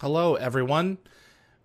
Hello, everyone.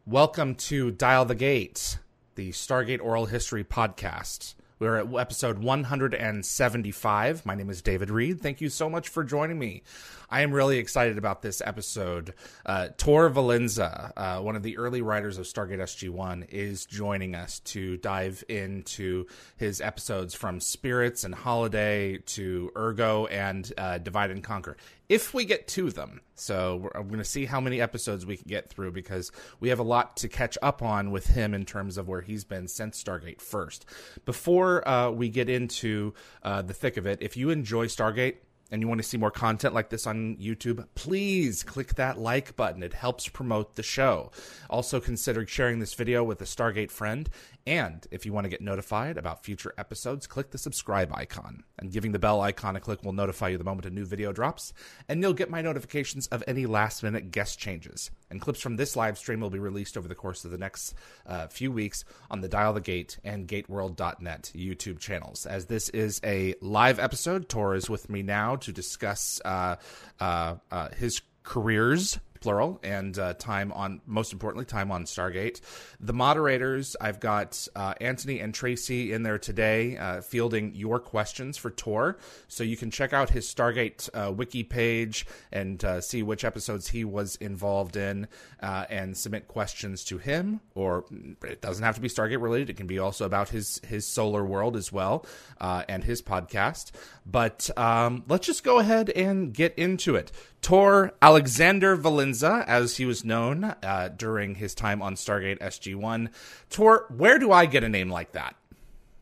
Welcome to Dial the Gate, the Stargate Oral History podcast. We're at episode 175. My name is David Reed. Thank you so much for joining me. I am really excited about this episode. Uh, Tor Valenza, uh, one of the early writers of Stargate SG1, is joining us to dive into his episodes from Spirits and Holiday to Urgo and uh, Divide and Conquer. If we get to them, so I'm going to see how many episodes we can get through because we have a lot to catch up on with him in terms of where he's been since Stargate first. Before uh, we get into uh, the thick of it, if you enjoy Stargate, and you want to see more content like this on YouTube, please click that like button. It helps promote the show. Also, consider sharing this video with a Stargate friend. And if you want to get notified about future episodes, click the subscribe icon. And giving the bell icon a click will notify you the moment a new video drops. And you'll get my notifications of any last minute guest changes. And clips from this live stream will be released over the course of the next uh, few weeks on the Dial the Gate and GateWorld.net YouTube channels. As this is a live episode, Tor is with me now to discuss uh, uh, uh his careers plural, and uh, time on, most importantly, time on Stargate. The moderators, I've got uh, Anthony and Tracy in there today uh, fielding your questions for Tor. So you can check out his Stargate uh, wiki page and uh, see which episodes he was involved in uh, and submit questions to him. Or it doesn't have to be Stargate related, it can be also about his, his solar world as well and his podcast. But um, let's just go ahead and get into it. Tor Alexander Valenza, as he was known uh, during his time on Stargate SG1. Tor, where do I get a name like that?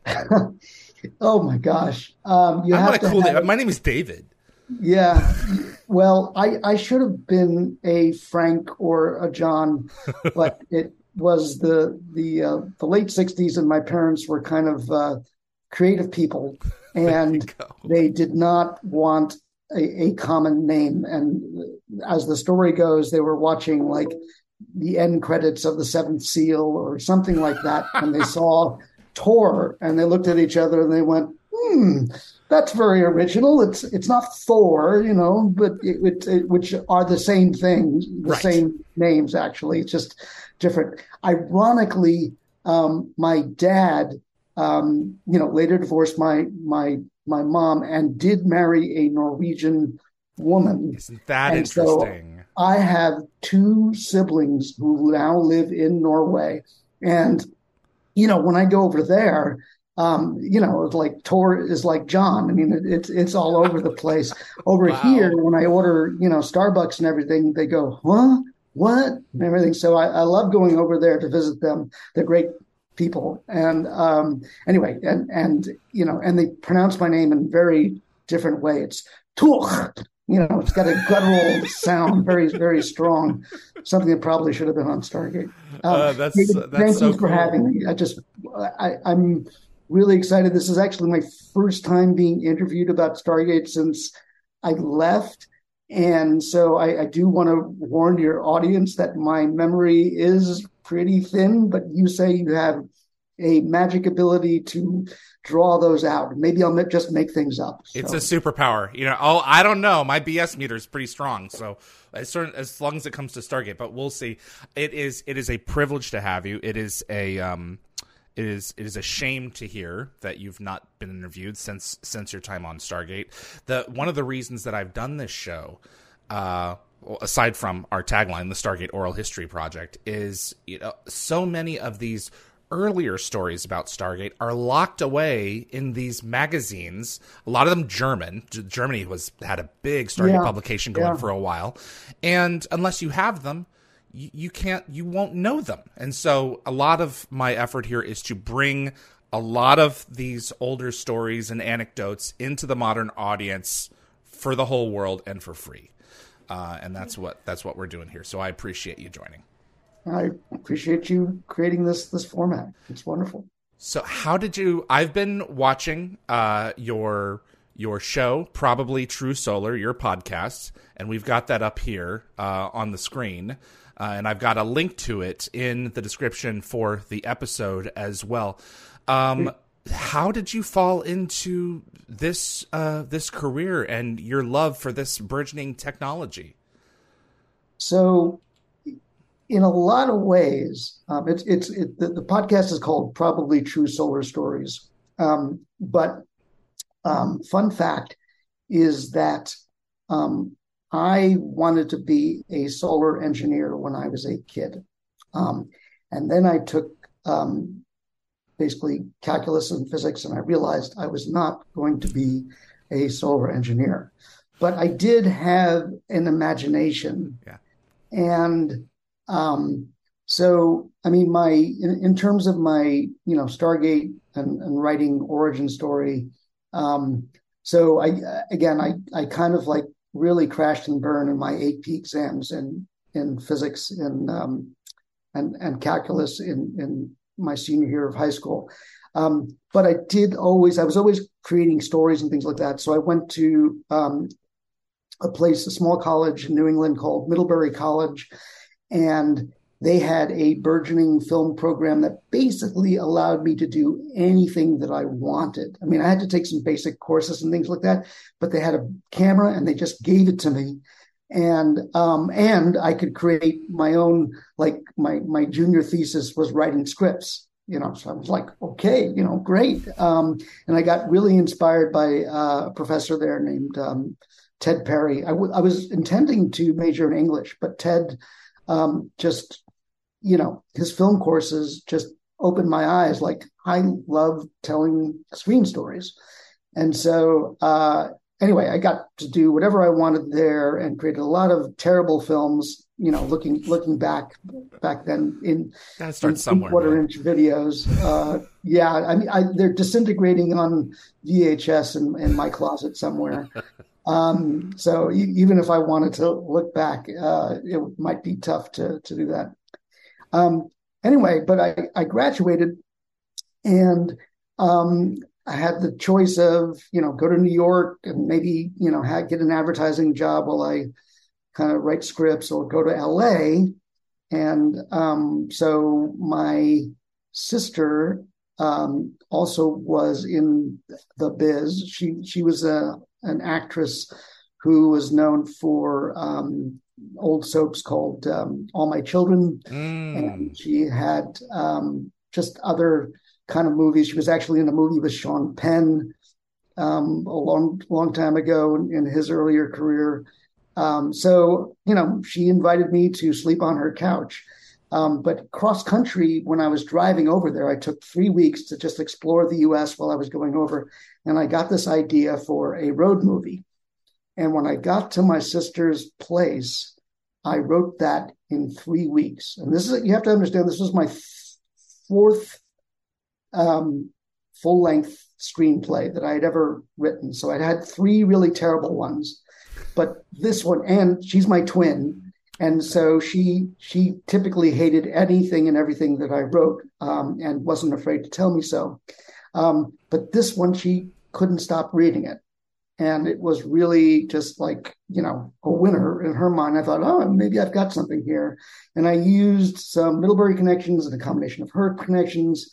oh my gosh! Um, you I have a cool name. My name is David. Yeah. Well, I, I should have been a Frank or a John, but it was the the uh, the late '60s, and my parents were kind of uh, creative people, and they did not want a, a common name. And as the story goes, they were watching like the end credits of the Seventh Seal or something like that, and they saw Tor, and they looked at each other and they went, "Hmm, that's very original. It's it's not Thor, you know, but it, it, it, which are the same things, the right. same names actually. It's just different. Ironically, um, my dad, um, you know, later divorced my my my mom and did marry a Norwegian woman. Isn't that and interesting? So I have two siblings who now live in Norway. And, you know, when I go over there, um, you know, like Tor is like John. I mean, it, it's it's all over the place. Over wow. here, when I order, you know, Starbucks and everything, they go, "Huh, what?" and everything. So I, I love going over there to visit them. They're great people. And um, anyway, and and you know, and they pronounce my name in very different way. It's Tuch. You know, it's got a guttural sound, very very strong. Something that probably should have been on Stargate. Um, uh, that's, that's thank so you for cool. having me. I just I, I'm really excited. This is actually my first time being interviewed about Stargate since I left. And so I, I do want to warn your audience that my memory is pretty thin, but you say you have a magic ability to draw those out. Maybe I'll just make things up. So. It's a superpower. You know, oh, I don't know. My BS meter is pretty strong, so as, certain, as long as it comes to Stargate, but we'll see. It is it is a privilege to have you. It is a um, it is it is a shame to hear that you've not been interviewed since since your time on Stargate. The one of the reasons that I've done this show. Uh, aside from our tagline, the Stargate Oral History Project, is you know so many of these earlier stories about Stargate are locked away in these magazines. A lot of them German. Germany was had a big Stargate yeah. publication going yeah. for a while, and unless you have them, you, you can't, you won't know them. And so, a lot of my effort here is to bring a lot of these older stories and anecdotes into the modern audience for the whole world and for free. Uh, and that's what that's what we're doing here. So I appreciate you joining. I appreciate you creating this this format. It's wonderful. So how did you? I've been watching uh, your your show, probably True Solar, your podcast, and we've got that up here uh, on the screen. Uh, and I've got a link to it in the description for the episode as well. Um, how did you fall into this uh, this career and your love for this burgeoning technology? So, in a lot of ways, um, it's it's it, the, the, podcast is called Probably True Solar Stories. Um, but um, fun fact is that um, I wanted to be a solar engineer when I was a kid. Um, and then I took um, basically calculus and physics, and I realized I was not going to be a solar engineer. But I did have an imagination. Yeah. And um, so, I mean, my in, in, terms of my, you know, Stargate and, and writing origin story, um, so I again, I I kind of like really crashed and burned in my AP exams in in physics and um, and and calculus in in my senior year of high school. Um, but I did always, I was always creating stories and things like that. So I went to um, a place, a small college in New England called Middlebury College, and they had a burgeoning film program that basically allowed me to do anything that I wanted. I mean, I had to take some basic courses and things like that, but they had a camera and they just gave it to me. And um, and I could create my own like my my junior thesis was writing scripts, you know. So I was like, okay, you know, great. Um, and I got really inspired by uh, a professor there named um, Ted Perry. I, w- I was intending to major in English, but Ted um, just you know, his film courses just opened my eyes. Like I love telling screen stories. And so, uh, anyway, I got to do whatever I wanted there and created a lot of terrible films. You know, looking looking back back then in, somewhere, quarter inch videos. Uh, yeah, I mean, I, they're disintegrating on VHS in, in my closet somewhere. um, so even if I wanted to look back, uh, it might be tough to to do that. Um, anyway, but I, I graduated and um, I had the choice of, you know, go to New York and maybe, you know, have, get an advertising job while I kind of write scripts or go to LA. And um, so my sister um, also was in the biz. She she was a an actress who was known for um, old soaps called um, All My Children, mm. and she had um, just other kind of movies. She was actually in a movie with Sean Penn um, a long, long time ago in, in his earlier career. Um, so you know, she invited me to sleep on her couch. Um, but cross country, when I was driving over there, I took three weeks to just explore the U.S. while I was going over, and I got this idea for a road movie. And when I got to my sister's place, I wrote that in three weeks. And this is, you have to understand, this was my fourth um, full length screenplay that I had ever written. So I'd had three really terrible ones. But this one, and she's my twin. And so she she typically hated anything and everything that I wrote um, and wasn't afraid to tell me so. Um, but this one, she couldn't stop reading it and it was really just like you know a winner in her mind. I thought, oh, maybe I've got something here, and I used some Middlebury connections and a combination of her connections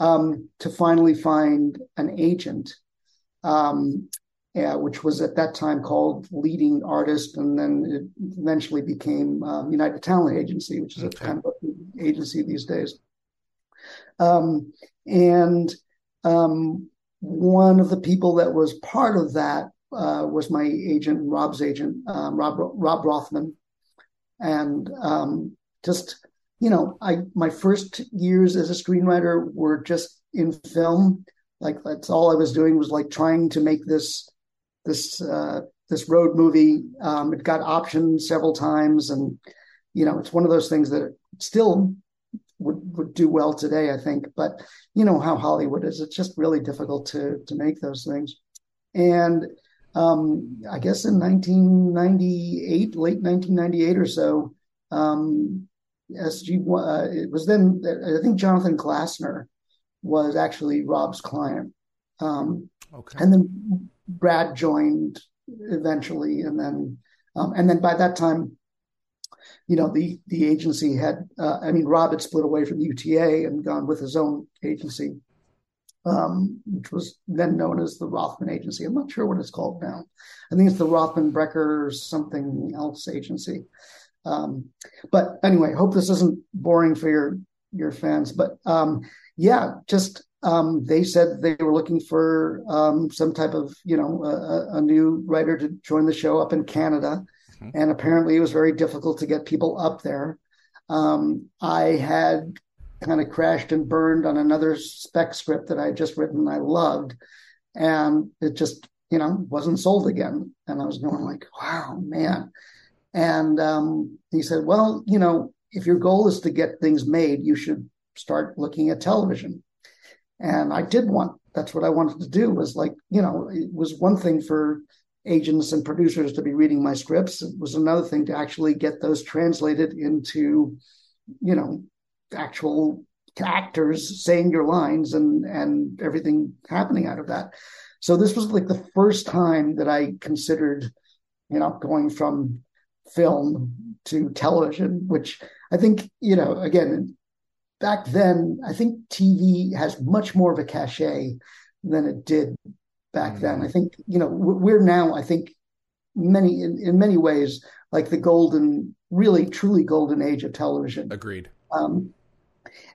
um, to finally find an agent, um, yeah, which was at that time called Leading Artist, and then it eventually became um, United Talent Agency, which is okay. a kind of agency these days. Um, and um, one of the people that was part of that uh, was my agent, Rob's agent, um, Rob Rob Rothman, and um, just you know, I my first years as a screenwriter were just in film. Like that's all I was doing was like trying to make this this uh, this road movie. Um, it got optioned several times, and you know, it's one of those things that still would would do well today, I think. But you know how Hollywood is; it's just really difficult to to make those things. And um, I guess in 1998, late 1998 or so, um, SG, uh, it was then, I think Jonathan Glassner was actually Rob's client. Um, okay. And then Brad joined eventually. And then, um, and then by that time, you know, the, the agency had, uh, I mean, Rob had split away from UTA and gone with his own agency um, which was then known as the Rothman Agency. I'm not sure what it's called now. I think it's the Rothman Brecker something else agency. Um, but anyway, hope this isn't boring for your your fans. But um, yeah, just um, they said they were looking for um, some type of you know a, a, new writer to join the show up in Canada, mm-hmm. and apparently it was very difficult to get people up there. Um, I had kind of crashed and burned on another spec script that I had just written and I loved. And it just, you know, wasn't sold again. And I was going like, wow, man. And um, he said, well, you know, if your goal is to get things made, you should start looking at television. And I did want, that's what I wanted to do was like, you know, it was one thing for agents and producers to be reading my scripts. It was another thing to actually get those translated into, you know, actual actors saying your lines and and everything happening out of that. So this was like the first time that I considered, you know, going from film to television, which I think, you know, again, back then, I think TV has much more of a cachet than it did back mm-hmm. then. I think, you know, we're now, I think, many in, in many ways like the golden, really truly golden age of television. Agreed. Um,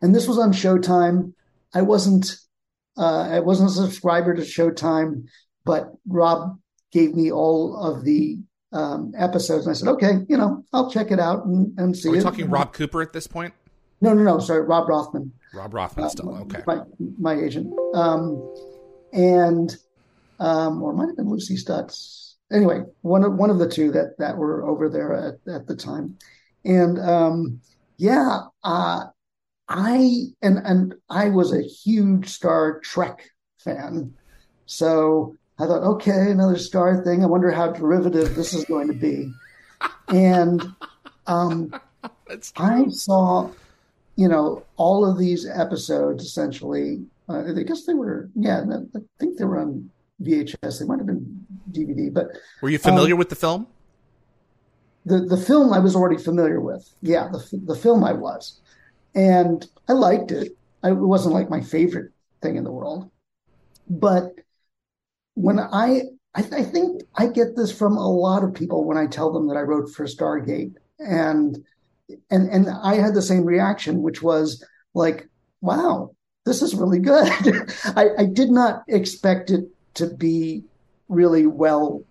and this was on Showtime. I wasn't uh, I wasn't a subscriber to Showtime, but Rob gave me all of the um, episodes, and I said, okay, you know, I'll check it out and, and see. Are we it. talking Rob Cooper at this point? No, no, no. Sorry, Rob Rothman. Rob Rothman uh, still okay. My, my agent, um, and um, or might have been Lucy Stutz. Anyway, one of one of the two that that were over there at, at the time, and um, yeah, uh, I and and I was a huge Star Trek fan, so I thought, okay, another Star thing. I wonder how derivative this is going to be. And um, I saw, you know, all of these episodes essentially. Uh, I guess they were, yeah, I think they were on VHS. They might have been DVD, but were you familiar um, with the film? The the film I was already familiar with. Yeah, the the film I was and I liked it. it wasn't like my favorite thing in the world, but when I, I, I think I get this from a lot of people when I tell them that I wrote for Stargate, and and and I had the same reaction, which was like, wow, this is really good. I, I did not expect it to be really well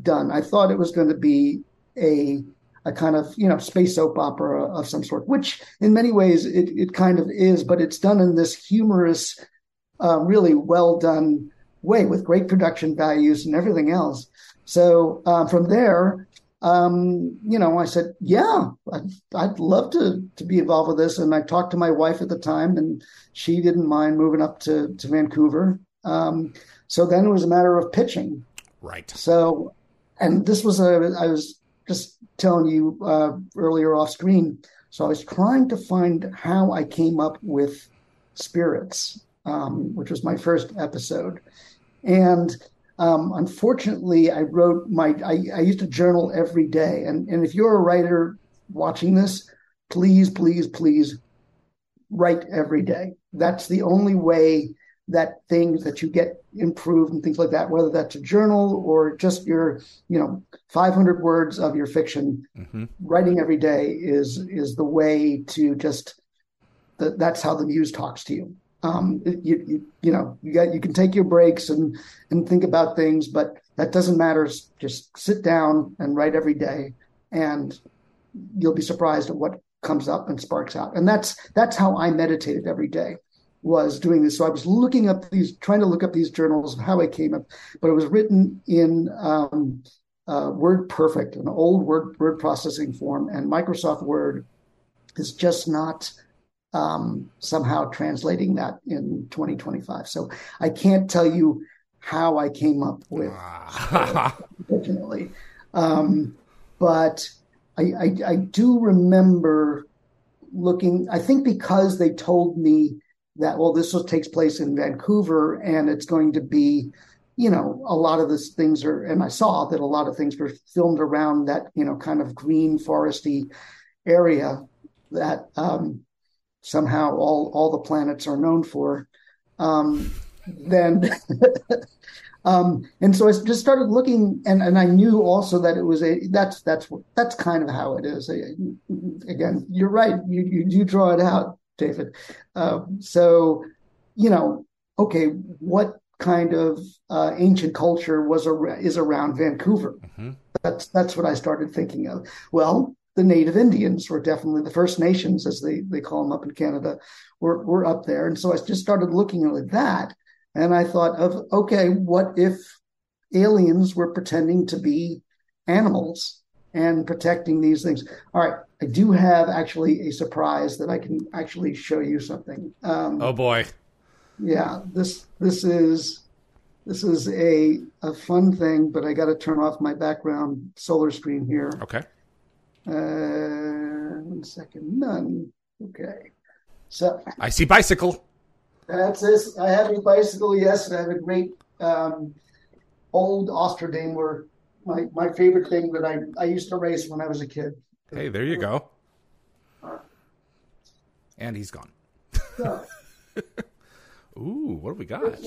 done. I thought it was going to be a a kind of you know space soap opera of some sort, which in many ways it, it kind of is, but it's done in this humorous, uh, really well done way with great production values and everything else. So uh, from there, um, you know, I said, yeah, I'd, I'd, love to to be involved with this. And I talked to my wife at the time, and she didn't mind moving up to to Vancouver. Um, so then it was a matter of pitching. Right. So, and this was a I was just telling you uh, earlier off screen. So I was trying to find how I came up with spirits, um, which was my first episode, and um, unfortunately, I wrote my. I, I, used to journal every day, and and if you're a writer watching this, please, please, please write every day. That's the only way that things that you get improved and things like that, whether that's a journal or just your, you know, 500 words of your fiction, mm-hmm. writing every day is is the way to just. The, that's how the muse talks to you. Um, you, you you know you got you can take your breaks and and think about things, but that doesn't matter. Just sit down and write every day, and you'll be surprised at what comes up and sparks out. And that's that's how I meditated every day was doing this. So I was looking up these, trying to look up these journals of how I came up, but it was written in um, uh, Word Perfect, an old word word processing form, and Microsoft Word is just not um, somehow translating that in 2025. So I can't tell you how I came up with unfortunately. Um, but I, I, I do remember looking. I think because they told me that well, this takes place in Vancouver and it's going to be, you know, a lot of these things are, and I saw that a lot of things were filmed around that, you know, kind of green foresty area that um, somehow all all the planets are known for. Um, then Um, and so I just started looking, and, and I knew also that it was a that's that's that's kind of how it is. Again, you're right. You you, you draw it out, David. Um, so you know, okay, what kind of uh, ancient culture was a, is around Vancouver? Mm-hmm. That's that's what I started thinking of. Well, the Native Indians were definitely the First Nations, as they they call them up in Canada, were were up there, and so I just started looking at that and I thought of, okay, what if aliens were pretending to be animals and protecting these things? All right, I do have actually a surprise that I can actually show you something. Um, oh boy. Yeah, this this is this is a a fun thing, but I got to turn off my background solar screen here. Okay. Uh, one second, none. Okay. So I see bicycle. That's this. I have a bicycle, yes, I have a great um, old Osterdaimler, my my favorite thing that I I used to race when I was a kid. Hey, there you go. And he's gone. Ooh, what do we got?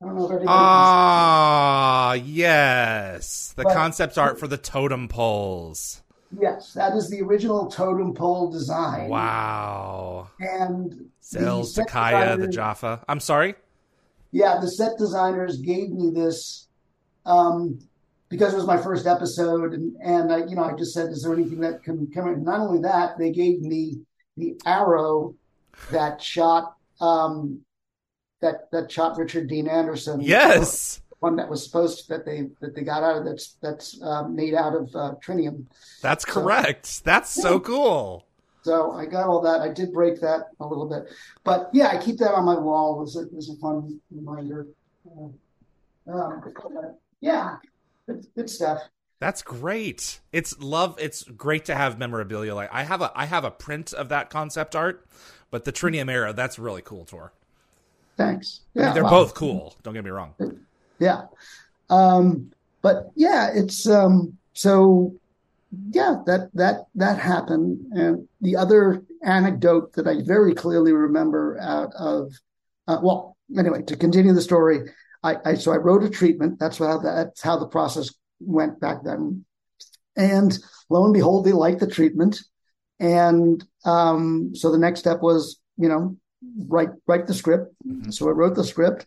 Ah, yes, the but, concept art for the totem poles. Yes, that is the original totem pole design. Wow. And Zales, Takaya, the Jaffa. I'm sorry? Yeah, the set designers gave me this um, because it was my first episode. And, and I, you know, I just said, is there anything that can come in? Not only that, they gave me the arrow that shot um, that that shot Richard Dean Anderson. Yes one that was supposed to, that they that they got out of that's that's uh, made out of uh, trinium. That's correct. So, that's yeah. so cool. So I got all that. I did break that a little bit, but yeah, I keep that on my wall as a, as a fun reminder. Uh, um, yeah, good, good stuff. That's great. It's love. It's great to have memorabilia. Like I have a I have a print of that concept art, but the Trinium era that's really cool, Tor. Thanks. Yeah, I mean, they're well, both cool. Don't get me wrong. Yeah. Um, but yeah, it's um, so yeah, that that that happened. And the other anecdote that I very clearly remember out of uh, well, anyway, to continue the story, I, I so I wrote a treatment. That's how that's how the process went back then. And lo and behold, they liked the treatment. And um, so the next step was, you know, write write the script. Mm-hmm. So I wrote the script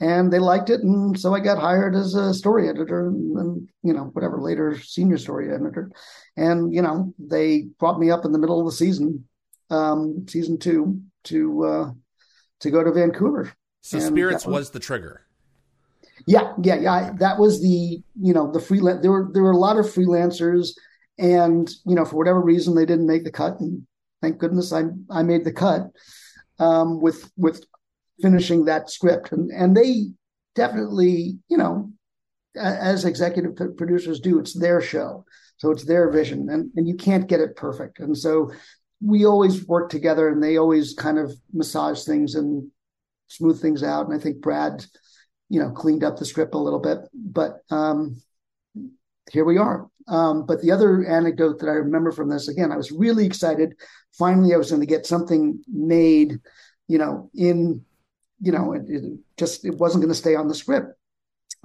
and they liked it and so i got hired as a story editor and, and, you know whatever later senior story editor. And you know they brought me up in the middle of the season um season two to uh to go to vancouver. So and spirits was, was, the trigger. Yeah yeah yeah. I, that was the you know the freelance there were there were a lot of freelancers and you know for whatever reason they didn't make the cut and thank goodness i i made the cut um, with with finishing that script. And, and they definitely, you know, as executive producers do, it's their show. So it's their vision and, and you can't get it perfect. And so we always work together and they always kind of massage things and smooth things out. And I think Brad, you know, cleaned up the script a little bit, but, um, here we are. Um, but the other anecdote that I remember from this, again, I was really excited. Finally, I was going to get something made, you know, in you know, it, it just it wasn't going to stay on the script.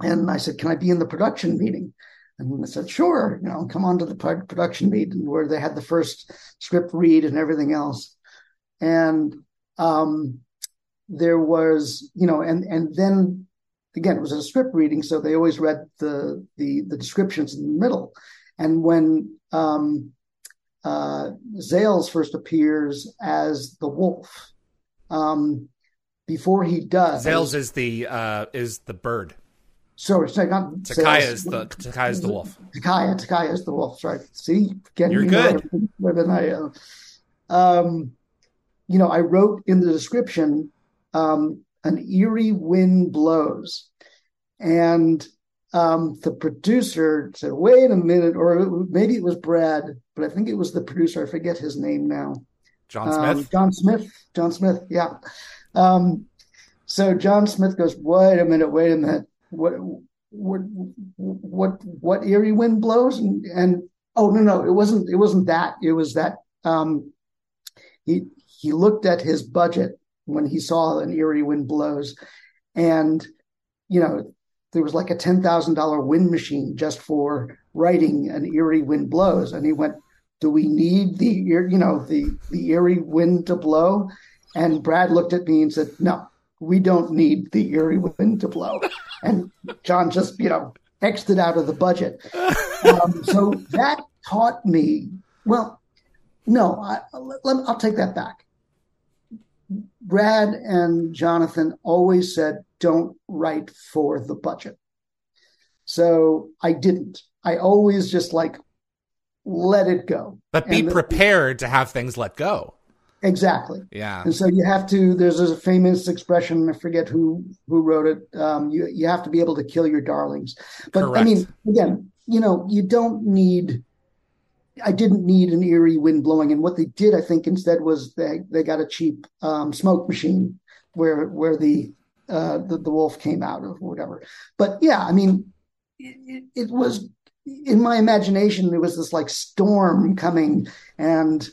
And I said, "Can I be in the production meeting?" And I said, "Sure, you know, come on to the production meeting where they had the first script read and everything else." And um, there was, you know, and and then again, it was a script reading, so they always read the the the descriptions in the middle. And when um, uh, Zales first appears as the wolf, um, before he does. Zales is the uh, is the bird. Sorry, sorry not Takaya is the Takaya is the wolf. Takaya, Takaya is the wolf. Sorry. See, getting you're good. Than I am. Um, you know, I wrote in the description um, an eerie wind blows. And um, the producer said, wait a minute, or maybe it was Brad, but I think it was the producer. I forget his name now. John Smith. Um, John Smith. John Smith. Yeah. Um, so John Smith goes, wait a minute, wait a minute. What, what, what, what eerie wind blows? And, and, oh, no, no, it wasn't, it wasn't that. It was that, um, he, he looked at his budget when he saw an eerie wind blows. And, you know, there was like a $10,000 wind machine just for writing an eerie wind blows. And he went, do we need the you know the the eerie wind to blow? And brad looked at me and said no we don't need the eerie wind to blow. And john just you know xed it out of the budget. Um, so that taught me well no I, let, i'll take that back brad and jonathan always said don't write for the budget so i didn't i always just like let it go. But be prepared to have things let go. Exactly. Yeah. And so you have to. There's a famous expression. I forget who who wrote it. Um, you you have to be able to kill your darlings. But Correct. I mean, again, you know, you don't need. I didn't need an eerie wind blowing, and what they did, I think, instead was they they got a cheap um, smoke machine where where the, uh, the the wolf came out or whatever. But yeah, I mean, it, it was in my imagination there was this like storm coming and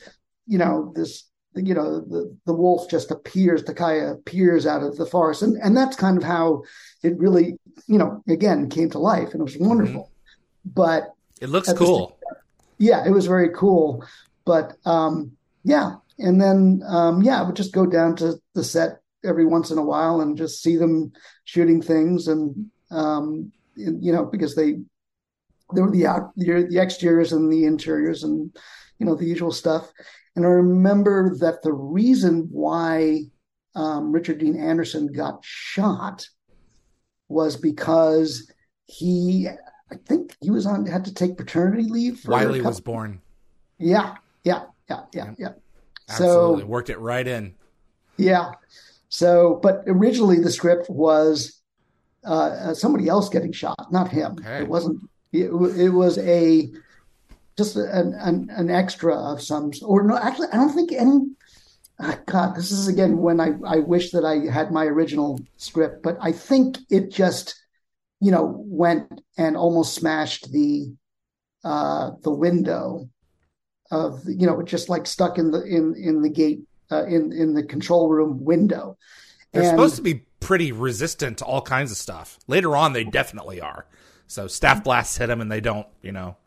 you know this you know the the wolf just appears the kaya appears out of the forest. And and that's kind of how it really you know again came to life. And it was wonderful. Mm-hmm. but it looks cool yeah it was very cool but um yeah and then um yeah i would just go down to the set every once in a while and just see them shooting things and um you know because they there were the out the, exteriors and the interiors and you know the usual stuff. And I remember that the reason why um, Richard Dean Anderson got shot was because he, I think he was on had to take paternity leave. Wylie was born. Yeah, yeah, yeah, yeah, yeah. Absolutely so, worked it right in. Yeah. So, but originally the script was uh, somebody else getting shot, not him. Okay. It wasn't it, it was a just an, an, an extra of some or no actually I don't think any oh God this is again when I I wish that I had my original script but I think it just you know went and almost smashed the uh the window of you know just like stuck in the in in the gate uh, in in the control room window they're and, supposed to be pretty resistant to all kinds of stuff later on they definitely are so staff blasts hit them and they don't, you know.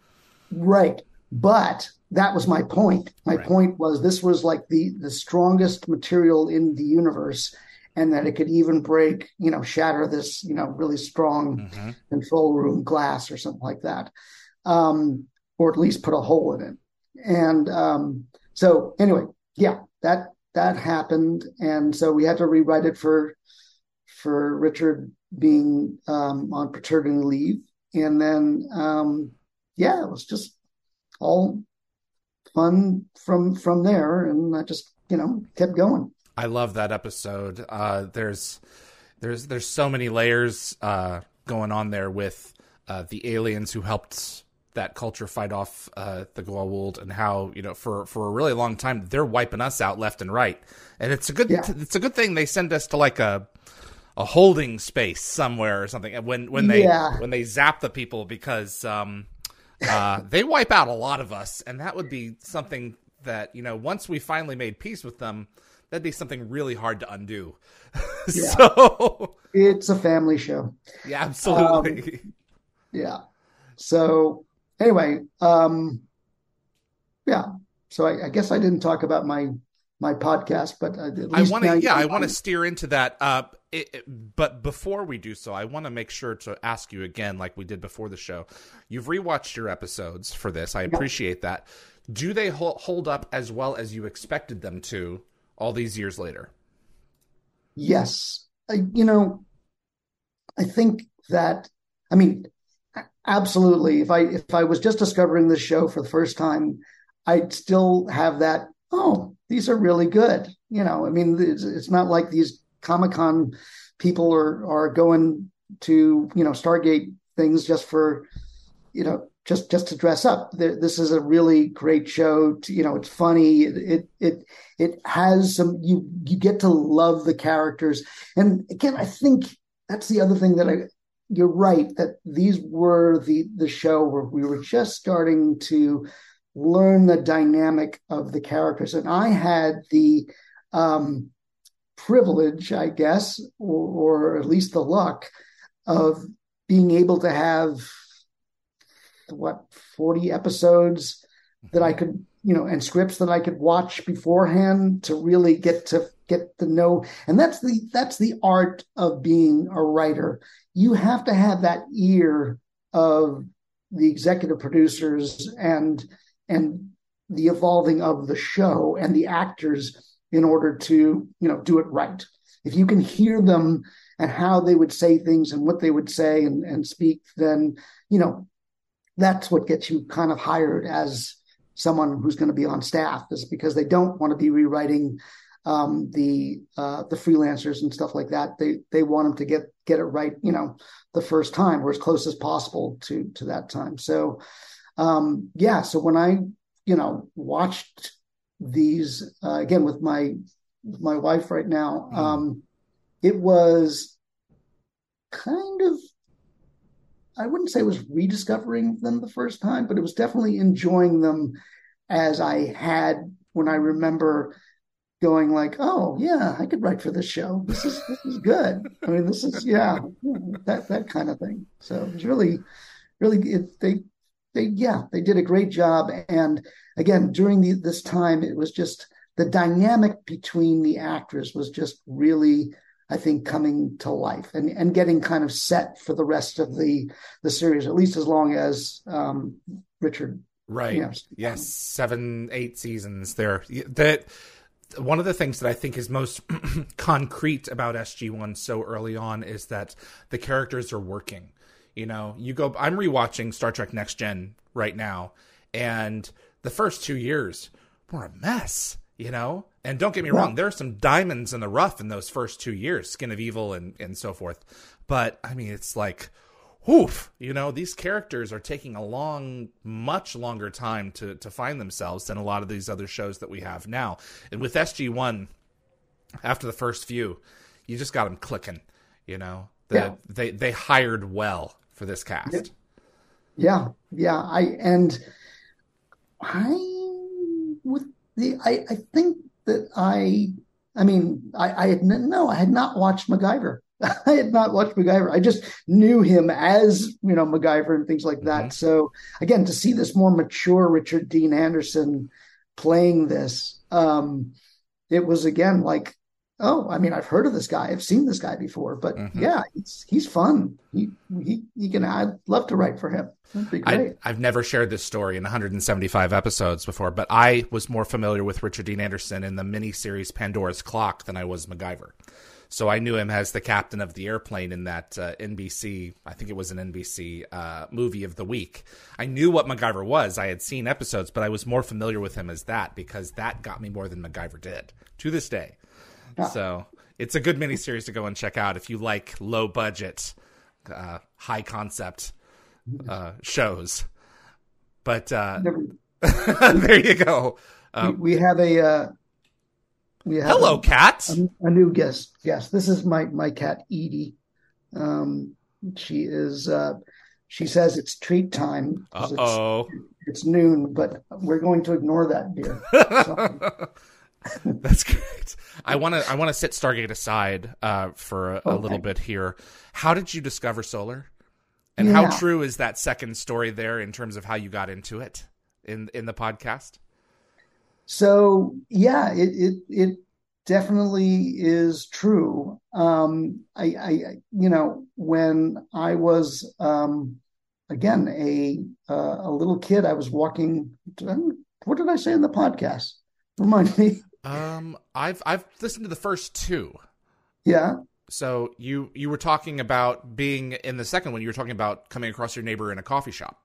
Right. But that was my point. My right. point was this was like the the strongest material in the universe and that it could even break, you know, shatter this, you know, really strong mm-hmm. control room glass or something like that. Um, or at least put a hole in it. And um, so anyway, yeah, that that happened. And so we had to rewrite it for for Richard being um, on paternity leave and then um, yeah, it was just all fun from from there, and I just you know kept going. I love that episode. Uh, there's there's there's so many layers uh, going on there with uh, the aliens who helped that culture fight off uh, the Goa'uld and how you know for for a really long time they're wiping us out left and right, and it's a good yeah. it's a good thing they send us to like a a holding space somewhere or something when when they yeah. when they zap the people because um, uh, they wipe out a lot of us and that would be something that you know once we finally made peace with them that'd be something really hard to undo yeah. so it's a family show yeah absolutely um, yeah so anyway um yeah so I, I guess i didn't talk about my my podcast, but I want to, yeah, I want to steer into that. Uh, it, it, but before we do so, I want to make sure to ask you again, like we did before the show. You've rewatched your episodes for this. I appreciate that. Do they hold up as well as you expected them to all these years later? Yes. I, you know, I think that, I mean, absolutely. If I if I was just discovering this show for the first time, I'd still have that. Oh, these are really good. You know, I mean, it's, it's not like these Comic Con people are are going to you know Stargate things just for you know just just to dress up. This is a really great show. To, you know, it's funny. It, it it has some. You you get to love the characters. And again, I think that's the other thing that I. You're right that these were the the show where we were just starting to learn the dynamic of the characters, and I had the um, privilege, I guess, or, or at least the luck of being able to have what 40 episodes that I mm-hmm. could, you know, and scripts that I could watch beforehand to really get to get to know. And that's the that's the art of being a writer. You have to have that ear of the executive producers and and the evolving of the show and the actors in order to, you know, do it right. If you can hear them and how they would say things and what they would say and, and speak, then, you know, that's what gets you kind of hired as someone who's going to be on staff is because they don't want to be rewriting um, the uh, the freelancers and stuff like that. They they want them to get get it right, you know, the first time or as close as possible to to that time. So um, yeah, so when I you know watched these uh, again with my my wife right now, mm. um, it was kind of I wouldn't say it was rediscovering them the first time, but it was definitely enjoying them as I had when I remember going like, oh yeah, I could write for this show. This is this is good. I mean, this is yeah, that that kind of thing. So it was really, really it, they they yeah they did a great job. And again, during the, this time, it was just the dynamic between the actors was just really I think coming to life and, and getting kind of set for the rest of the the series, at least as long as um, Richard. Right. You know, yes. Seven, eight seasons there. That one of the things that I think is most concrete about SG1 so early on is that the characters are working. You know, you go I'm rewatching Star Trek Next Gen right now, and the first two years were a mess, you know? And don't get me wrong, there are some diamonds in the rough in those first two years, Skin of Evil and, and so forth. But I mean, it's like, whoof, you know, these characters are taking a long, much longer time to, to find themselves than a lot of these other shows that we have now. And with SG1, after the first few, you just got them clicking, you know, the, yeah. they, they hired well for this cast. Yeah. Yeah. I, and I, with the, I, I think that I, I mean, I, I had no, I had not watched MacGyver. I had not watched MacGyver. I just knew him as you know MacGyver and things like that. Mm-hmm. So again, to see this more mature Richard Dean Anderson playing this, um, it was again like, oh, I mean, I've heard of this guy. I've seen this guy before, but mm-hmm. yeah, he's he's fun. He he he can. I'd love to write for him. I, have never shared this story in 175 episodes before, but I was more familiar with Richard Dean Anderson in the miniseries Pandora's Clock than I was MacGyver. So I knew him as the captain of the airplane in that uh, NBC, I think it was an NBC uh, movie of the week. I knew what MacGyver was. I had seen episodes, but I was more familiar with him as that because that got me more than MacGyver did to this day. Yeah. So it's a good miniseries to go and check out if you like low budget, uh, high concept uh, shows. But uh, there you go. Um, we, we, have a uh, we have hello, a, cat. A, a, new guest. Yes, this is my my cat Edie. Um, she is. Uh, she says it's treat time. oh. It's, it's, noon, but we're going to ignore that, dear. That's great. I want to. I want to set Stargate aside uh, for a, okay. a, little bit here. How did you discover solar? And yeah. how true is that second story there in terms of how you got into it in in the podcast? So yeah, it it, it definitely is true. Um, I, I, you know when I was um, again a uh, a little kid, I was walking. What did I say in the podcast? Remind me. Um, I've I've listened to the first two. Yeah so you you were talking about being in the second one you were talking about coming across your neighbor in a coffee shop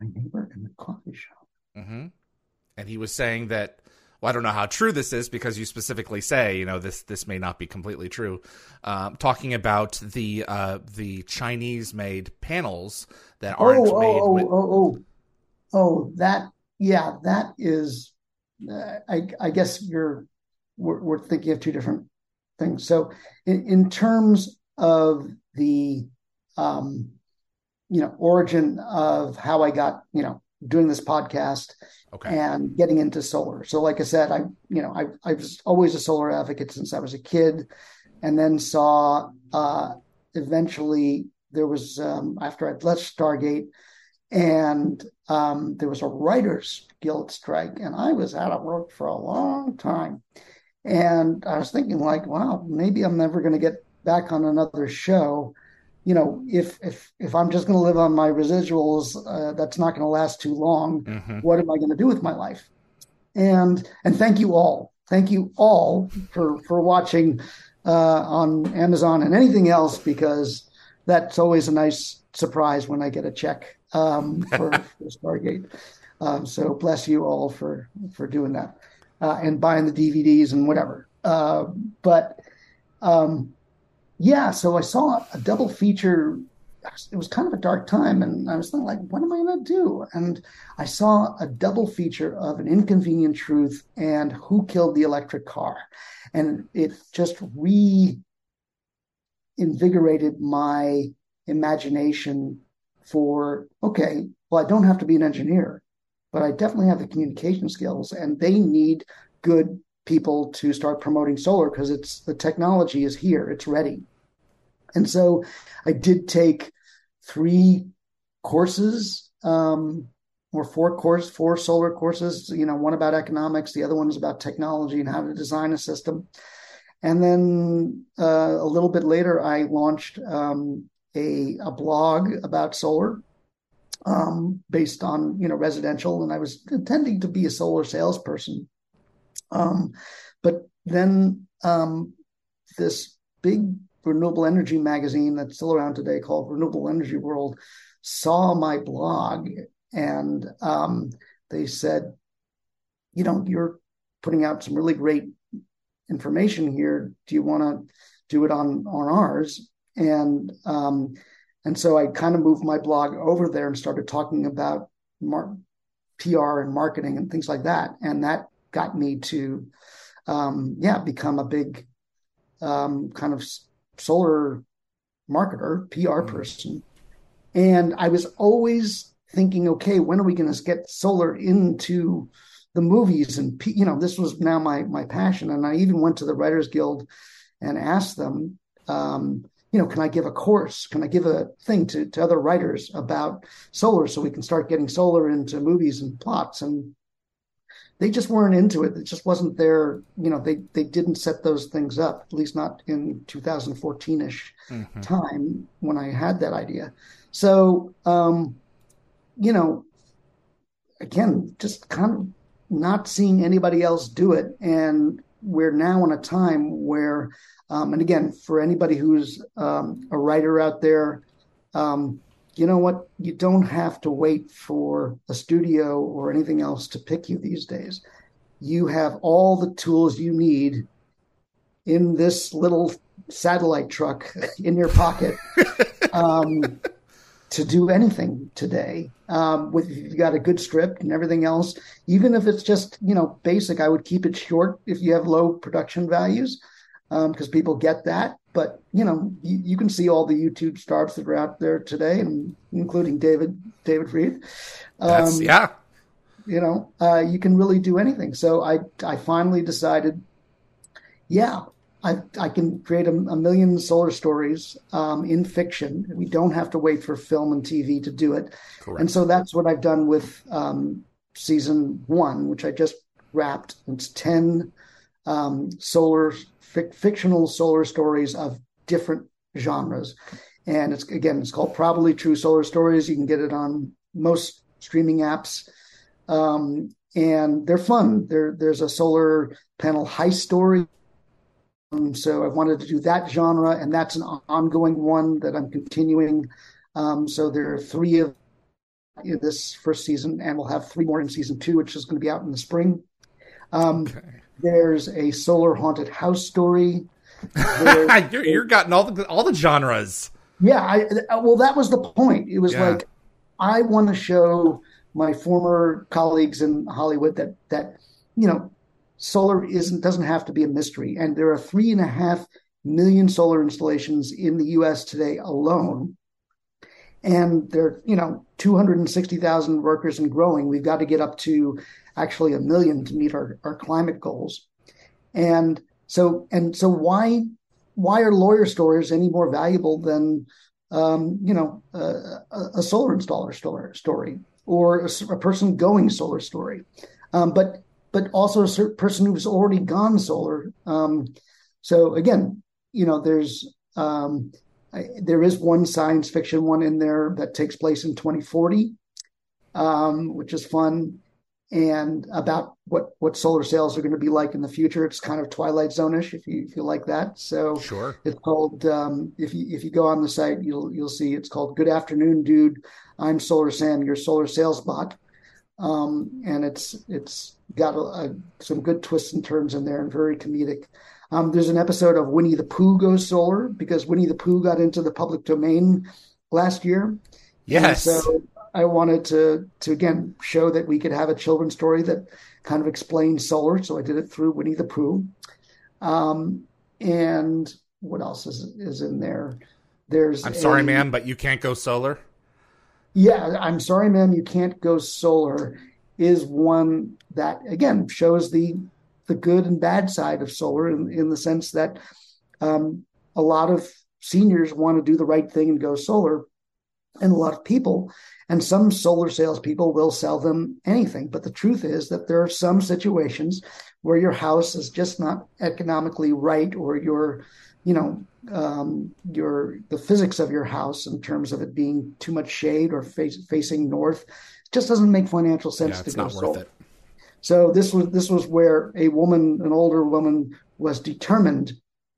my neighbor in the coffee shop mm-hmm. and he was saying that well, I don't know how true this is because you specifically say, you know, this this may not be completely true. Um, talking about the uh, the Chinese made panels that oh, aren't oh, made. Oh, with... oh, oh, oh, that yeah, that is. Uh, I I guess you're we're, we're, thinking of two different things. So in, in terms of the um, you know origin of how I got you know doing this podcast okay. and getting into solar. So, like I said, I you know I I was always a solar advocate since I was a kid, and then saw uh, eventually there was um, after I'd left Stargate, and um, there was a writers guild strike, and I was out of work for a long time, and I was thinking like, wow, maybe I'm never going to get back on another show you know, if if if I'm just going to live on my residuals, uh, that's not going to last too long. Mm-hmm. What am I going to do with my life? And and thank you all, thank you all for for watching uh, on Amazon and anything else because that's always a nice surprise when I get a check um, for, for Stargate. Um, so bless you all for for doing that uh, and buying the DVDs and whatever. Uh, but um, yeah, so I saw a double feature. It was kind of a dark time, and I was like, what am I going to do? And I saw a double feature of An Inconvenient Truth and Who Killed the Electric Car. And it just reinvigorated my imagination for, okay, well, I don't have to be an engineer, but I definitely have the communication skills, and they need good people to start promoting solar because it's the technology is here, it's ready. And so I did take three courses, um, or four course, four solar courses. You know, one about economics, the other one is about technology and how to design a system. And then uh, a little bit later, I launched um, a, a blog about solar um, based on you know residential, and I was intending to be a solar salesperson. Um, but then um, this big renewable energy magazine that's still around today called Renewable Energy World saw my blog and um, they said, you know, you're putting out some really great information here. Do you want to do it on on ours? And um, and so I kind of moved my blog over there and started talking about mar- PR and marketing and things like that. And that got me to, um, yeah, become a big um, kind of solar marketer, PR mm-hmm. person. And I was always thinking, okay, when are we going to get solar into the movies? And, you know, this was now my, my passion. And I even went to the Writers Guild and asked them, um, you know, can I give a course? Can I give a thing to, to other writers about solar so we can start getting solar into movies and plots? And they just weren't into it. It just wasn't their, you know, they they didn't set those things up, at least not in 2014ish mm-hmm. time when I had that idea. So, um, you know, again, just kind of not seeing anybody else do it, and we're now in a time where, um, and again, for anybody who's um, a writer out there, um, you know what? You don't have to wait for a studio or anything else to pick you these days. You have all the tools you need in this little satellite truck in your pocket um, to do anything today. Um, with you've got a good script and everything else, even if it's just you know basic, I would keep it short if you have low production values because um, people get that. But you know, you, you, can see all the YouTube stars that are out there today, and including David David Fried. Um, yeah. You know, uh, you can really do anything. So I I finally decided, yeah, I I can create a, a million solar stories um, in fiction. We don't have to wait for film and TV to do it. Correct. And so that's what I've done with um, season one, which I just wrapped. It's ten um, solar fic- fictional solar stories of different genres. And it's again, it's called Probably True Solar Stories. You can get it on most streaming apps. Um, and they're fun. There, there's a solar panel heist story. Um, so I wanted to do that genre, and that's an ongoing one that I'm continuing. Um, so there are three of this first season, and we'll have three more in season two, which is going to be out in the spring. Um, okay. There's a solar haunted house story. you're, you're gotten all the all the genres. Yeah, I, well, that was the point. It was yeah. like I want to show my former colleagues in Hollywood that that you know solar isn't doesn't have to be a mystery, and there are three and a half million solar installations in the U.S. today alone, and there are you know 260,000 workers and growing. We've got to get up to actually a million to meet our, our climate goals, and so and so why why are lawyer stories any more valuable than um, you know a, a, solar installer story, story or a, a, person going solar story, um, but but also a person who's already gone solar. Um, so again, you know, there's um, I, there is one science fiction one in there that takes place in 2040, um, which is fun and about what what solar sales are going to be like in the future. It's kind of Twilight Zone-ish if you if you like that. So sure, it's called um, if you if you go on the site you'll you'll see it's called Good Afternoon, Dude. I'm Solar Sam, your solar sales bot, um, and it's it's got a, a, some good twists and turns in there and very comedic. Um, there's an episode of Winnie the Pooh goes solar because Winnie the Pooh got into the public domain last year. Yes. And so I wanted to to again show that we could have a children's story that kind of explains solar. So I did it through Winnie the Pooh. Um, and what else is is in there? There's I'm sorry, a, ma'am, but you can't go solar. Yeah, I'm sorry, ma'am, you can't go solar. Is one that again shows the the good and bad side of solar in, in the sense that um, a lot of seniors want to do the right thing and go solar, and a lot of people and some solar salespeople will sell them anything. But the truth is that there are some situations where your house is just not economically right, or your, you know, um, your the physics of your house in terms of it being too much shade or face, facing north just doesn't make financial sense yeah, to go solar. So this was this was where a woman, an older woman, was determined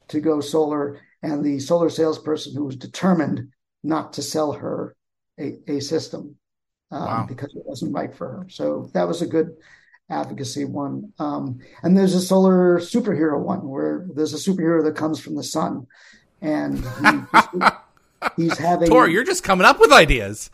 to go solar, and the solar salesperson who was determined not to sell her a, a system um, wow. because it wasn't right for her. So that was a good advocacy one. Um, and there's a solar superhero one where there's a superhero that comes from the sun, and he, he's having. Tor, you're just coming up with ideas.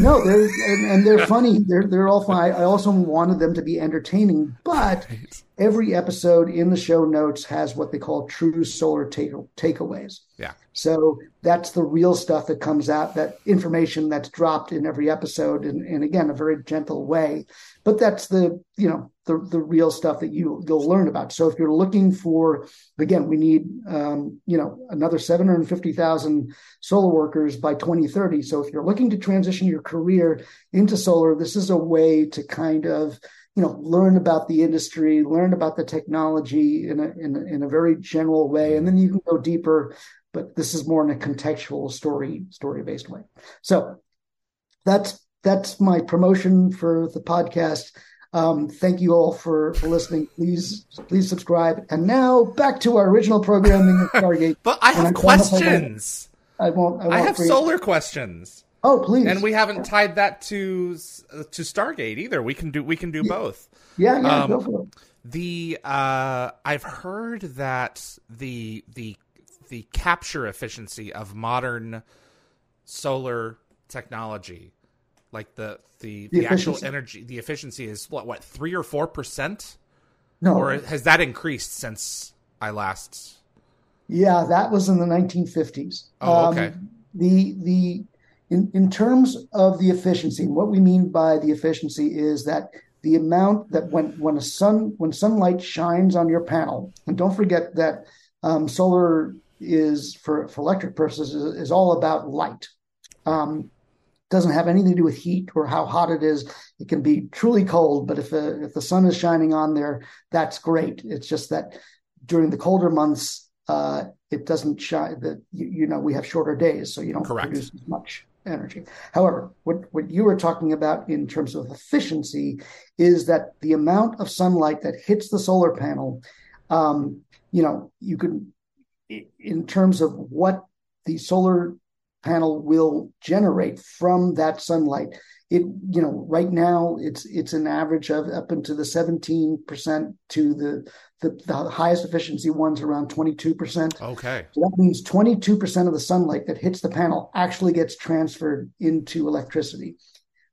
no, they're and, and, they're funny. They're they're all fun. I, I, also wanted them to be entertaining, but right. Every episode in the show notes has what they call true solar take, takeaways. Yeah. So that's the real stuff that comes out, that information that's dropped in every episode, and, and again, a very gentle way. But that's the you know the the real stuff that you you'll learn about. So if you're looking for, again, we need um, you know another seven hundred fifty thousand solar workers by 2030. So if you're looking to transition your career into solar, this is a way to kind of you know learn about the industry learn about the technology in a, in a, in a very general way and then you can go deeper but this is more in a contextual story story based way. So that's that's my promotion for the podcast. Um, thank you all for, for listening. Please please subscribe. And now back to our original programming at Stargate. but I have questions. I won't. I, won't I have solar questions. Oh, please. And we haven't tied that to to Stargate either. We can do we can do yeah. both. Yeah, yeah, um, go for it. The uh, I've heard that the the the capture efficiency of modern solar technology like the the, the, the actual energy the efficiency is what what three or four percent no or has that increased since i last yeah that was in the 1950s oh okay um, the the in, in terms of the efficiency what we mean by the efficiency is that the amount that when when a sun when sunlight shines on your panel and don't forget that um, solar is for, for electric purposes is, is all about light. Um, doesn't have anything to do with heat or how hot it is. It can be truly cold, but if uh, if the sun is shining on there, that's great. It's just that during the colder months, uh, it doesn't shine. That you, you, know we have shorter days, so you don't Correct. produce as much energy. However, what what you were talking about in terms of efficiency is that the amount of sunlight that hits the solar panel, um, you know, you can in terms of what the solar panel will generate from that sunlight. It, you know, right now it's it's an average of up into the 17% to the the, the highest efficiency ones around 22%. Okay. So that means 22% of the sunlight that hits the panel actually gets transferred into electricity.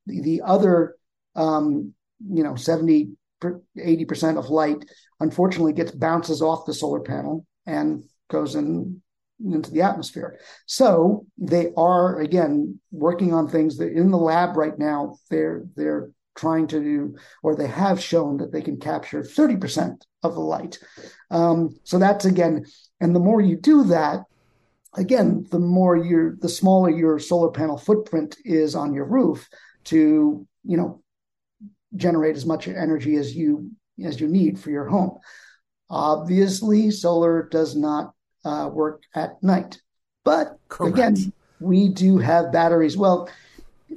The, the other, um, you know, 70, 80% of light unfortunately gets bounces off the solar panel and goes in into the atmosphere. So they are again working on things that in the lab right now. They're they're trying to do, or they have shown that they can capture 30% of the light. Um, so that's again, and the more you do that, again, the more your the smaller your solar panel footprint is on your roof to you know generate as much energy as you as you need for your home. Obviously, solar does not uh, work at night, but Correct. again, we do have batteries. Well,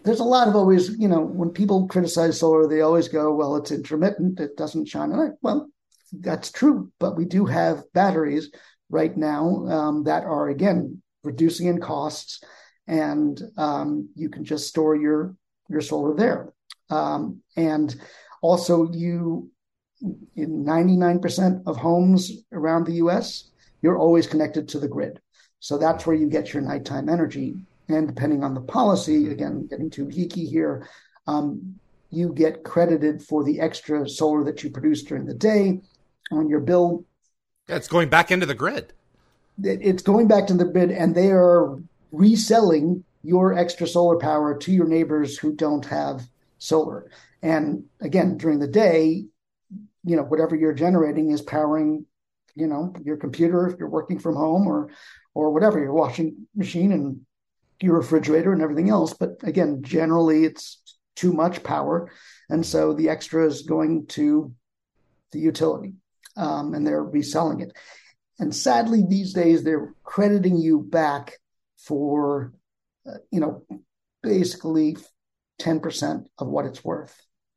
there's a lot of always, you know, when people criticize solar, they always go, "Well, it's intermittent; it doesn't shine at night." Well, that's true, but we do have batteries right now um, that are again reducing in costs, and um, you can just store your your solar there. Um, and also, you in 99% of homes around the US, you're always connected to the grid. So that's where you get your nighttime energy. And depending on the policy, again, getting too geeky here, um, you get credited for the extra solar that you produce during the day on your bill. Yeah, it's going back into the grid. It's going back to the grid, and they are reselling your extra solar power to your neighbors who don't have solar. And again, during the day, you know, whatever you're generating is powering, you know, your computer if you're working from home or or whatever, your washing machine and your refrigerator and everything else. But again, generally it's too much power. And so the extra is going to the utility um, and they're reselling it. And sadly, these days they're crediting you back for, uh, you know, basically 10% of what it's worth.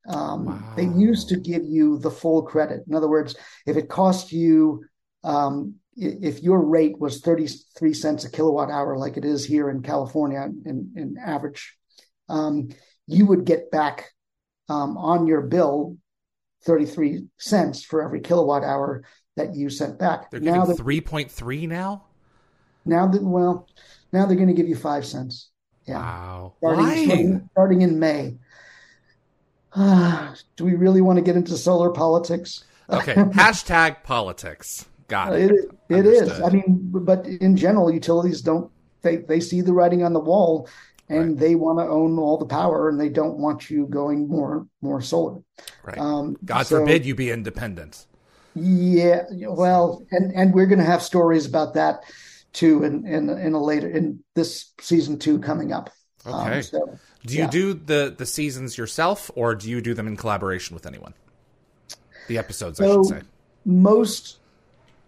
Um, wow. They used to give you the full credit. In other words, if it cost you, um, if your rate was 33 cents a kilowatt hour, like it is here in California in, in average, um, you would get back um, on your bill 33 cents for every kilowatt hour that you sent back. They're now 3.3 now? Now that, well, now they're going to give you five cents. Yeah. Wow. Starting, Why? Starting, starting in May. Uh, do we really want to get into solar politics? Okay. Hashtag politics. Got it. It, it is. I mean, but in general, utilities don't, they, they see the writing on the wall and right. they want to own all the power and they don't want you going more, more solar. Right. Um, God so, forbid you be independent. Yeah. Well, and, and we're going to have stories about that too in, in, in a later, in this season two coming up. Um, okay. Um, so, do you yeah. do the the seasons yourself, or do you do them in collaboration with anyone? The episodes, so I should say. Most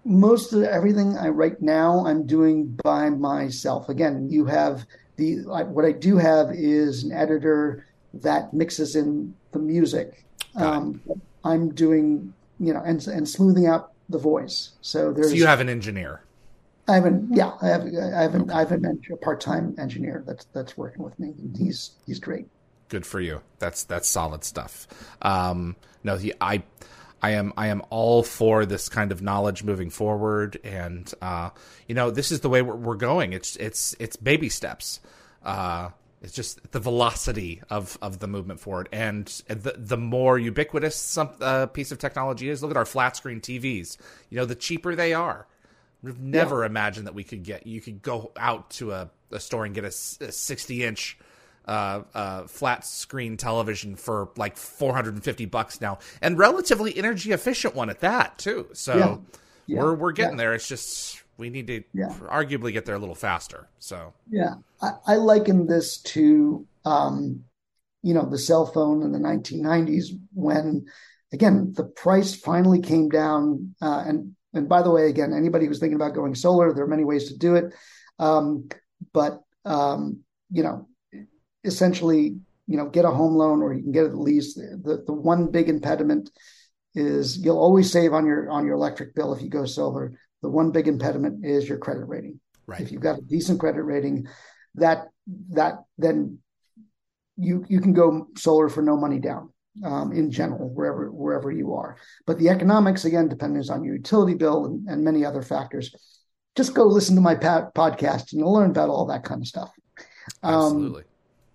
most of everything I right now I'm doing by myself. Again, you have the what I do have is an editor that mixes in the music. Um, I'm doing you know and and smoothing out the voice. So there's so you have an engineer. I haven't. Yeah, I have. I haven't. Okay. I have a part-time engineer that's that's working with me. He's he's great. Good for you. That's that's solid stuff. Um, no, he, I, I am I am all for this kind of knowledge moving forward, and uh, you know, this is the way we're, we're going. It's it's it's baby steps. Uh, it's just the velocity of, of the movement forward, and the the more ubiquitous some uh, piece of technology is. Look at our flat screen TVs. You know, the cheaper they are, We've never yeah. imagined that we could get you could go out to a, a store and get a, a 60 inch uh, uh, flat screen television for like 450 bucks now, and relatively energy efficient one at that too. So yeah. Yeah. we're we're getting there. It's just we need to arguably get there a little faster. So yeah, I, I liken this to um, you know the cell phone in the 1990s when again the price finally came down uh, and and by the way, again, anybody who's thinking about going solar, there are many ways to do it. Um, but um, you know, essentially, you know, get a home loan or you can get at least the the one big impediment is you'll always save on your on your electric bill if you go solar. The one big impediment is your credit rating. Right. If you've got a decent credit rating, that that then you you can go solar for no money down um, in general wherever wherever you are. But the economics again depends on your utility bill and, and many other factors. Just go listen to my podcast and you'll learn about all that kind of stuff. Um, Absolutely.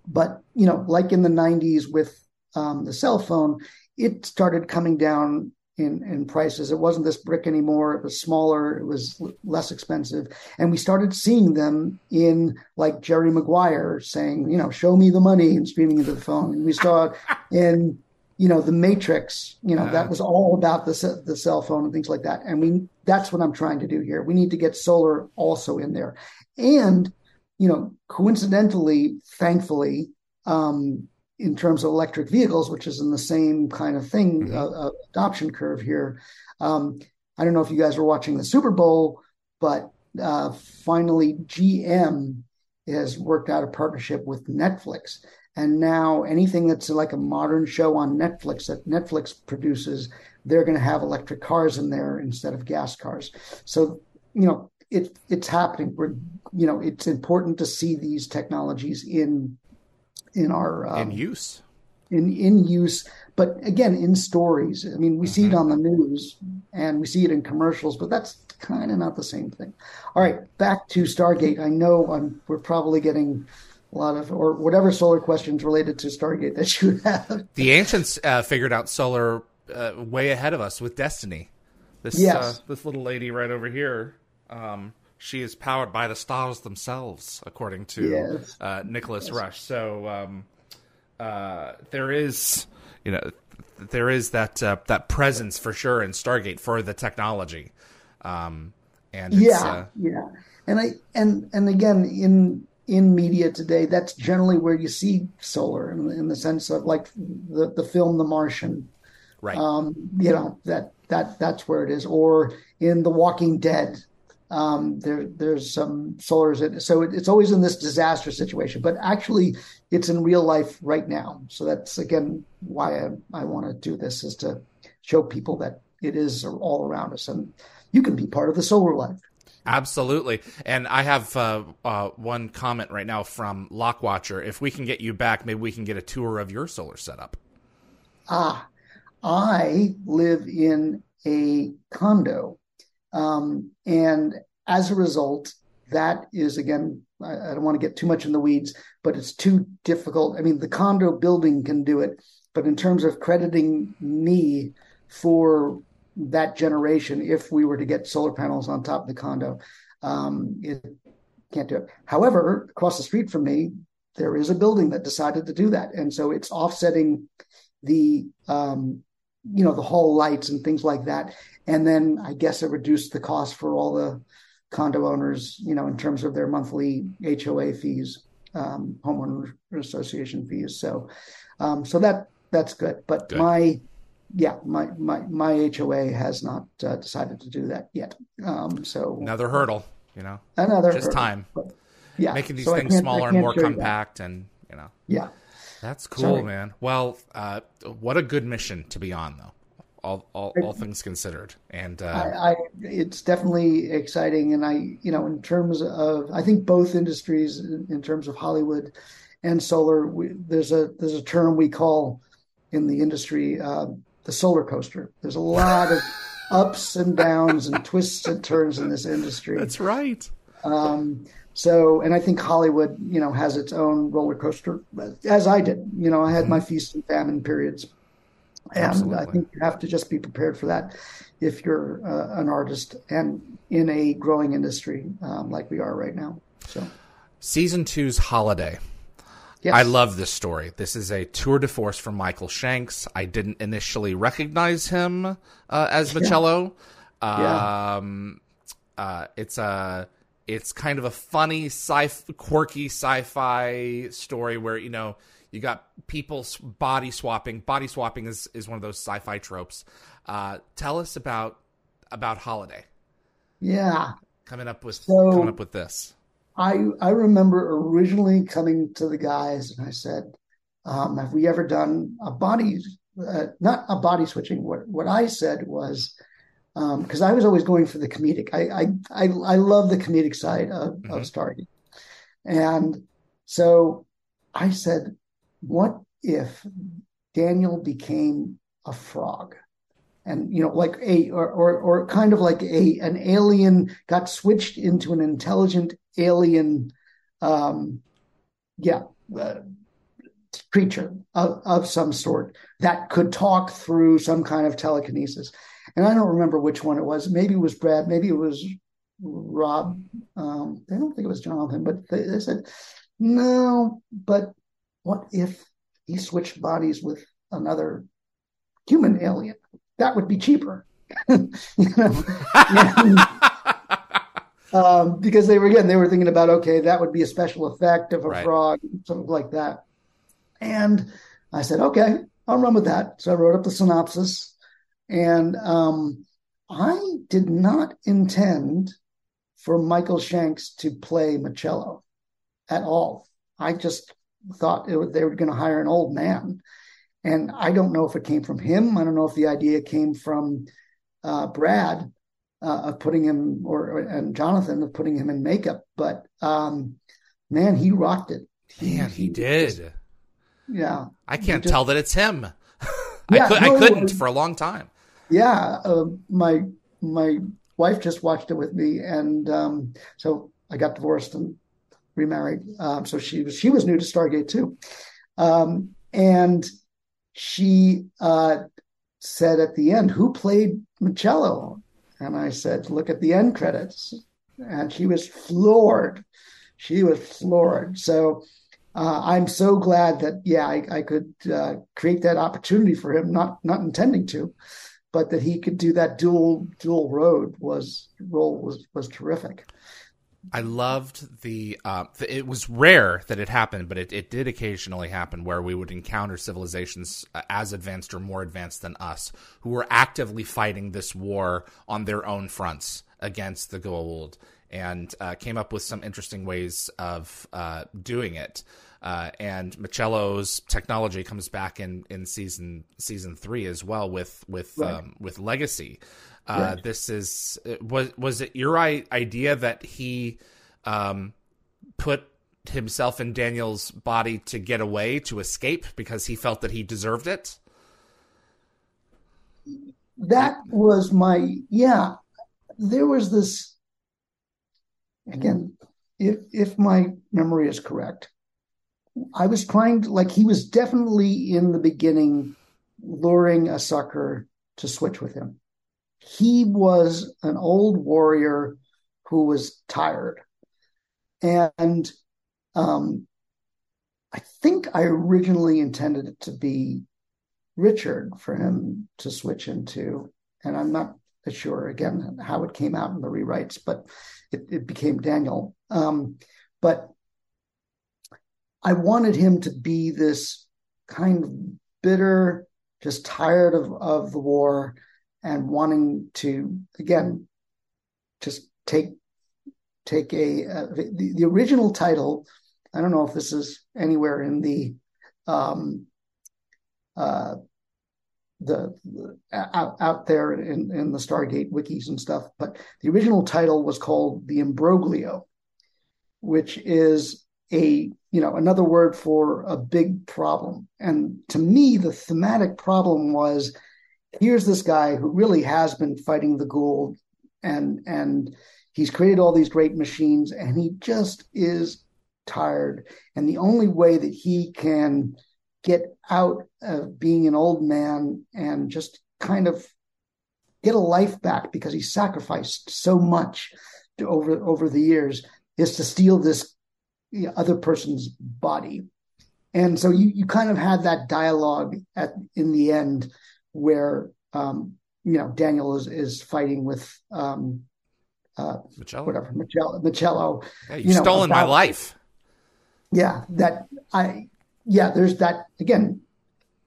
But you know, like in the '90s with um, the cell phone, it started coming down in, in prices. It wasn't this brick anymore. It was smaller. It was less expensive. And we started seeing them in like Jerry Maguire saying, you know, show me the money and screaming into the phone. And we saw in, you know, the Matrix, you know, uh, that was all about the, the cell phone and things like that. And we, that's what I'm trying to do here. We need to get solar also in there. And, you know, coincidentally, thankfully, um, in terms of electric vehicles, which is in the same kind of thing, mm-hmm. uh, uh, adoption curve here. Um, I don't know if you guys were watching the Super Bowl, but uh, finally GM has worked out a partnership with Netflix. And now anything that's like a modern show on Netflix that Netflix produces, they're going to have electric cars in there instead of gas cars. So, you know, it, it's happening. We're, you know, it's important to see these technologies in in our um, in use in in use but again in stories i mean we mm-hmm. see it mm-hmm. on the news and we see it in commercials but that's kind of not the same thing all right back to stargate i know I'm, we're probably getting a lot of or whatever solar questions related to stargate that you have the ancients uh, figured out solar uh, way ahead of us with destiny this yes. uh, this little lady right over here um, she is powered by the stars themselves, according to yes. uh, Nicholas yes. Rush. So um, uh, there is, you know, there is that uh, that presence for sure in Stargate for the technology. Um, and yeah, uh, yeah, and I and and again in in media today, that's generally where you see solar in, in the sense of like the the film The Martian, right? Um, you know that that that's where it is, or in The Walking Dead um, there, there's some solars. In, so it, it's always in this disaster situation, but actually it's in real life right now. So that's again why I, I want to do this is to show people that it is all around us and you can be part of the solar life. Absolutely. And I have uh, uh, one comment right now from Lockwatcher. If we can get you back, maybe we can get a tour of your solar setup. Ah, I live in a condo um, and as a result, that is again, I, I don't want to get too much in the weeds, but it's too difficult. I mean, the condo building can do it, but in terms of crediting me for that generation, if we were to get solar panels on top of the condo, um, it can't do it. However, across the street from me, there is a building that decided to do that, and so it's offsetting the um, you know the hall lights and things like that and then I guess it reduced the cost for all the condo owners, you know, in terms of their monthly HOA fees, um, homeowner association fees. So, um, so that that's good. But good. my, yeah, my my my HOA has not uh, decided to do that yet. Um, so another hurdle, you know, another just hurdle. time. But, yeah, making these so things smaller and more compact, and you know, yeah. That's cool, Sorry. man. Well, uh, what a good mission to be on, though all all, all things considered. And uh, I, I, it's definitely exciting. And I, you know, in terms of, I think both industries, in, in terms of Hollywood and solar, we, there's a there's a term we call in the industry uh, the solar coaster. There's a lot of ups and downs and twists and turns in this industry. That's right. Um, so, and I think Hollywood, you know, has its own roller coaster, as I did. You know, I had mm-hmm. my feast and famine periods and Absolutely. I think you have to just be prepared for that if you're uh, an artist and in a growing industry um, like we are right now. So, season two's holiday. Yes. I love this story. This is a tour de force from Michael Shanks. I didn't initially recognize him uh, as Machello. Yeah. Um, yeah. Uh, it's a it's kind of a funny, sci quirky sci-fi story where you know you got people body swapping. Body swapping is, is one of those sci-fi tropes. Uh, tell us about about Holiday. Yeah, coming up with so coming up with this. I I remember originally coming to the guys and I said, um, "Have we ever done a body, uh, not a body switching?" What what I said was because um, I was always going for the comedic. I I I, I love the comedic side of, mm-hmm. of Stargate. And so I said, what if Daniel became a frog? And you know, like a or, or or kind of like a an alien got switched into an intelligent alien, um, yeah, uh, creature of, of some sort that could talk through some kind of telekinesis. And I don't remember which one it was. Maybe it was Brad. Maybe it was Rob. Um, I don't think it was Jonathan, but they, they said, no, but what if he switched bodies with another human alien? That would be cheaper. you know? um, because they were again they were thinking about okay that would be a special effect of a right. frog something like that and i said okay i'll run with that so i wrote up the synopsis and um, i did not intend for michael shanks to play Machello at all i just thought it, they were going to hire an old man and i don't know if it came from him i don't know if the idea came from uh, brad uh, of putting him or and Jonathan of putting him in makeup. But um, man, he rocked it. Man, he, he did. Just, yeah, I can't just, tell that it's him. I, yeah, could, no, I couldn't for a long time. Yeah, uh, my my wife just watched it with me, and um, so I got divorced and remarried. Um, so she was she was new to Stargate too, um, and she uh, said at the end, "Who played Machello?" And I said, look at the end credits. And she was floored. She was floored. So uh, I'm so glad that, yeah, I, I could uh, create that opportunity for him, not not intending to, but that he could do that dual dual road was role was was terrific. I loved the. Uh, it was rare that it happened, but it, it did occasionally happen where we would encounter civilizations uh, as advanced or more advanced than us who were actively fighting this war on their own fronts against the Goa'uld and uh, came up with some interesting ways of uh, doing it. Uh, and Machello's technology comes back in, in season season three as well with with right. um, with Legacy. Uh, right. This is was was it your idea that he um, put himself in Daniel's body to get away to escape because he felt that he deserved it? That was my yeah. There was this again. If if my memory is correct, I was trying to like he was definitely in the beginning luring a sucker to switch with him he was an old warrior who was tired. And um, I think I originally intended it to be Richard for him to switch into. And I'm not sure again how it came out in the rewrites, but it, it became Daniel. Um, but I wanted him to be this kind of bitter, just tired of, of the war, and wanting to again just take take a uh, the, the original title i don't know if this is anywhere in the um uh the, the out, out there in, in the stargate wikis and stuff but the original title was called the imbroglio which is a you know another word for a big problem. And to me the thematic problem was here's this guy who really has been fighting the Goa'uld and and he's created all these great machines and he just is tired. And the only way that he can get out of being an old man and just kind of get a life back because he sacrificed so much to, over over the years is to steal this know, other person's body and so you, you kind of had that dialogue at in the end where um, you know Daniel is is fighting with um, uh, Machello. whatever Machello. Machello yeah, you've you know, stolen about, my life. Yeah, that I yeah. There's that again.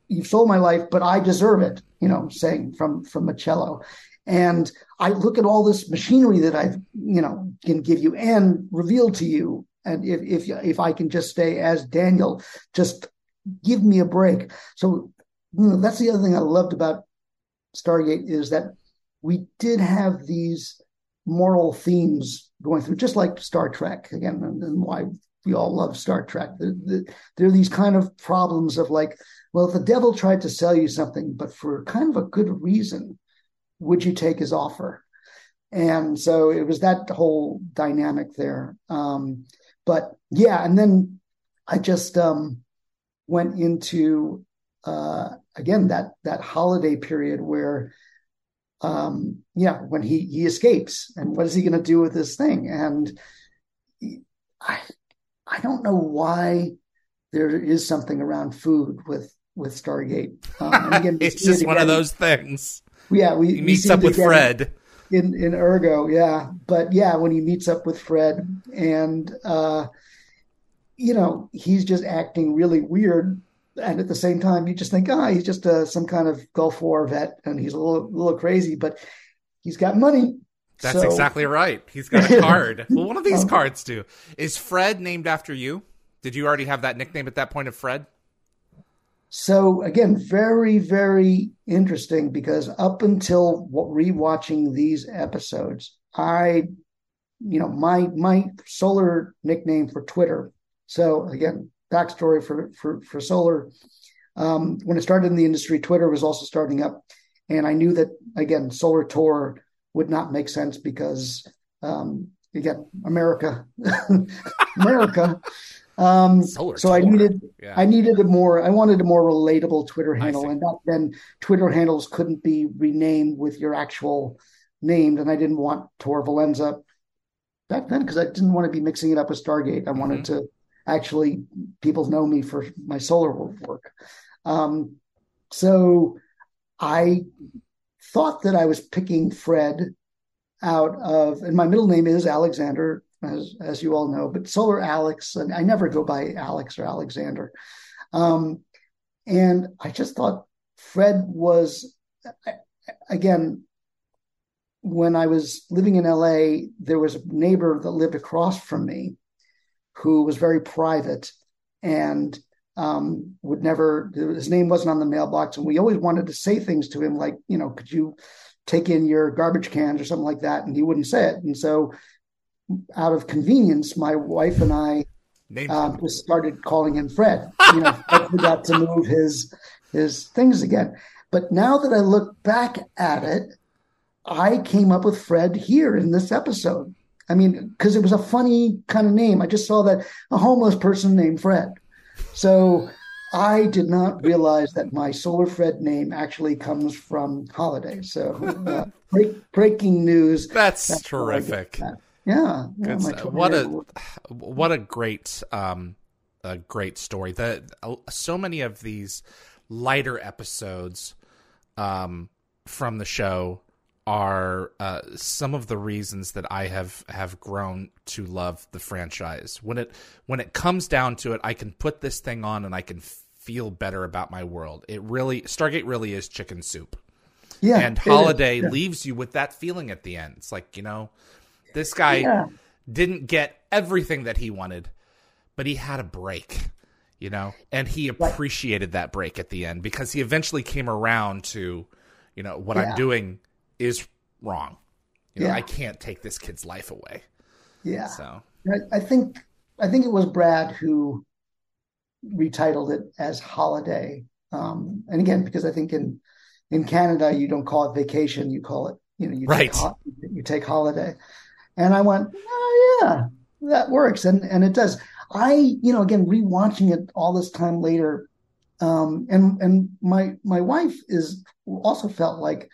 You've sold my life, but I deserve it. You know, saying from from Machello, and I look at all this machinery that I've you know can give you and reveal to you, and if if if I can just stay as Daniel, just give me a break. So you know, that's the other thing I loved about Stargate is that we did have these moral themes going through, just like Star Trek again, and, and why we all love Star Trek. There, there are these kind of problems of like, well, if the devil tried to sell you something, but for kind of a good reason, would you take his offer? And so it was that whole dynamic there. Um, but yeah, and then I just um, went into uh, again that that holiday period where um, yeah, when he he escapes and what is he going to do with this thing? And I I don't know why there is something around food with with Stargate. Um, again, it's just it one of those things. Yeah, we he meets up with Fred in in Urgo. Yeah, but yeah, when he meets up with Fred and uh, you know he's just acting really weird and at the same time, you just think, ah, oh, he's just uh, some kind of Gulf War vet, and he's a little, little crazy, but he's got money. That's so. exactly right. He's got a card. well, one of these um, cards do. Is Fred named after you? Did you already have that nickname at that point of Fred? So again, very, very interesting because up until rewatching these episodes, I, you know, my my solar nickname for Twitter. So again, backstory for for for solar. Um, when it started in the industry, Twitter was also starting up, and I knew that again, Solar Tor would not make sense because um, again, America, America. Um, so Tor. I needed yeah. I needed a more I wanted a more relatable Twitter handle, and back then Twitter handles couldn't be renamed with your actual name, and I didn't want Tor Valenza back then because I didn't want to be mixing it up with Stargate. I wanted mm-hmm. to actually people know me for my solar work. Um, so I thought that I was picking Fred out of, and my middle name is Alexander, as as you all know, but Solar Alex, and I never go by Alex or Alexander. Um, and I just thought Fred was, again, when I was living in LA, there was a neighbor that lived across from me who was very private and um, would never, his name wasn't on the mailbox. And we always wanted to say things to him like, you know, could you take in your garbage cans or something like that? And he wouldn't say it. And so, out of convenience, my wife and I um, just started calling him Fred. You know, I forgot to move his his things again. But now that I look back at it, I came up with Fred here in this episode. I mean, because it was a funny kind of name. I just saw that a homeless person named Fred. So I did not realize that my Solar Fred name actually comes from Holiday. So uh, break, breaking news. That's, that's terrific. That. Yeah, yeah what a what a great um, a great story. That uh, so many of these lighter episodes um, from the show are uh, some of the reasons that I have have grown to love the franchise. When it when it comes down to it, I can put this thing on and I can feel better about my world. It really Stargate really is chicken soup. Yeah, and Holiday yeah. leaves you with that feeling at the end. It's like you know, this guy yeah. didn't get everything that he wanted, but he had a break. You know, and he appreciated that break at the end because he eventually came around to, you know, what yeah. I'm doing is wrong. You know, yeah. I can't take this kid's life away. Yeah. So I think I think it was Brad who retitled it as Holiday. Um, and again, because I think in in Canada you don't call it vacation, you call it you know you right. take you take holiday. And I went, oh yeah, that works, and and it does. I you know again rewatching it all this time later, um, and and my my wife is also felt like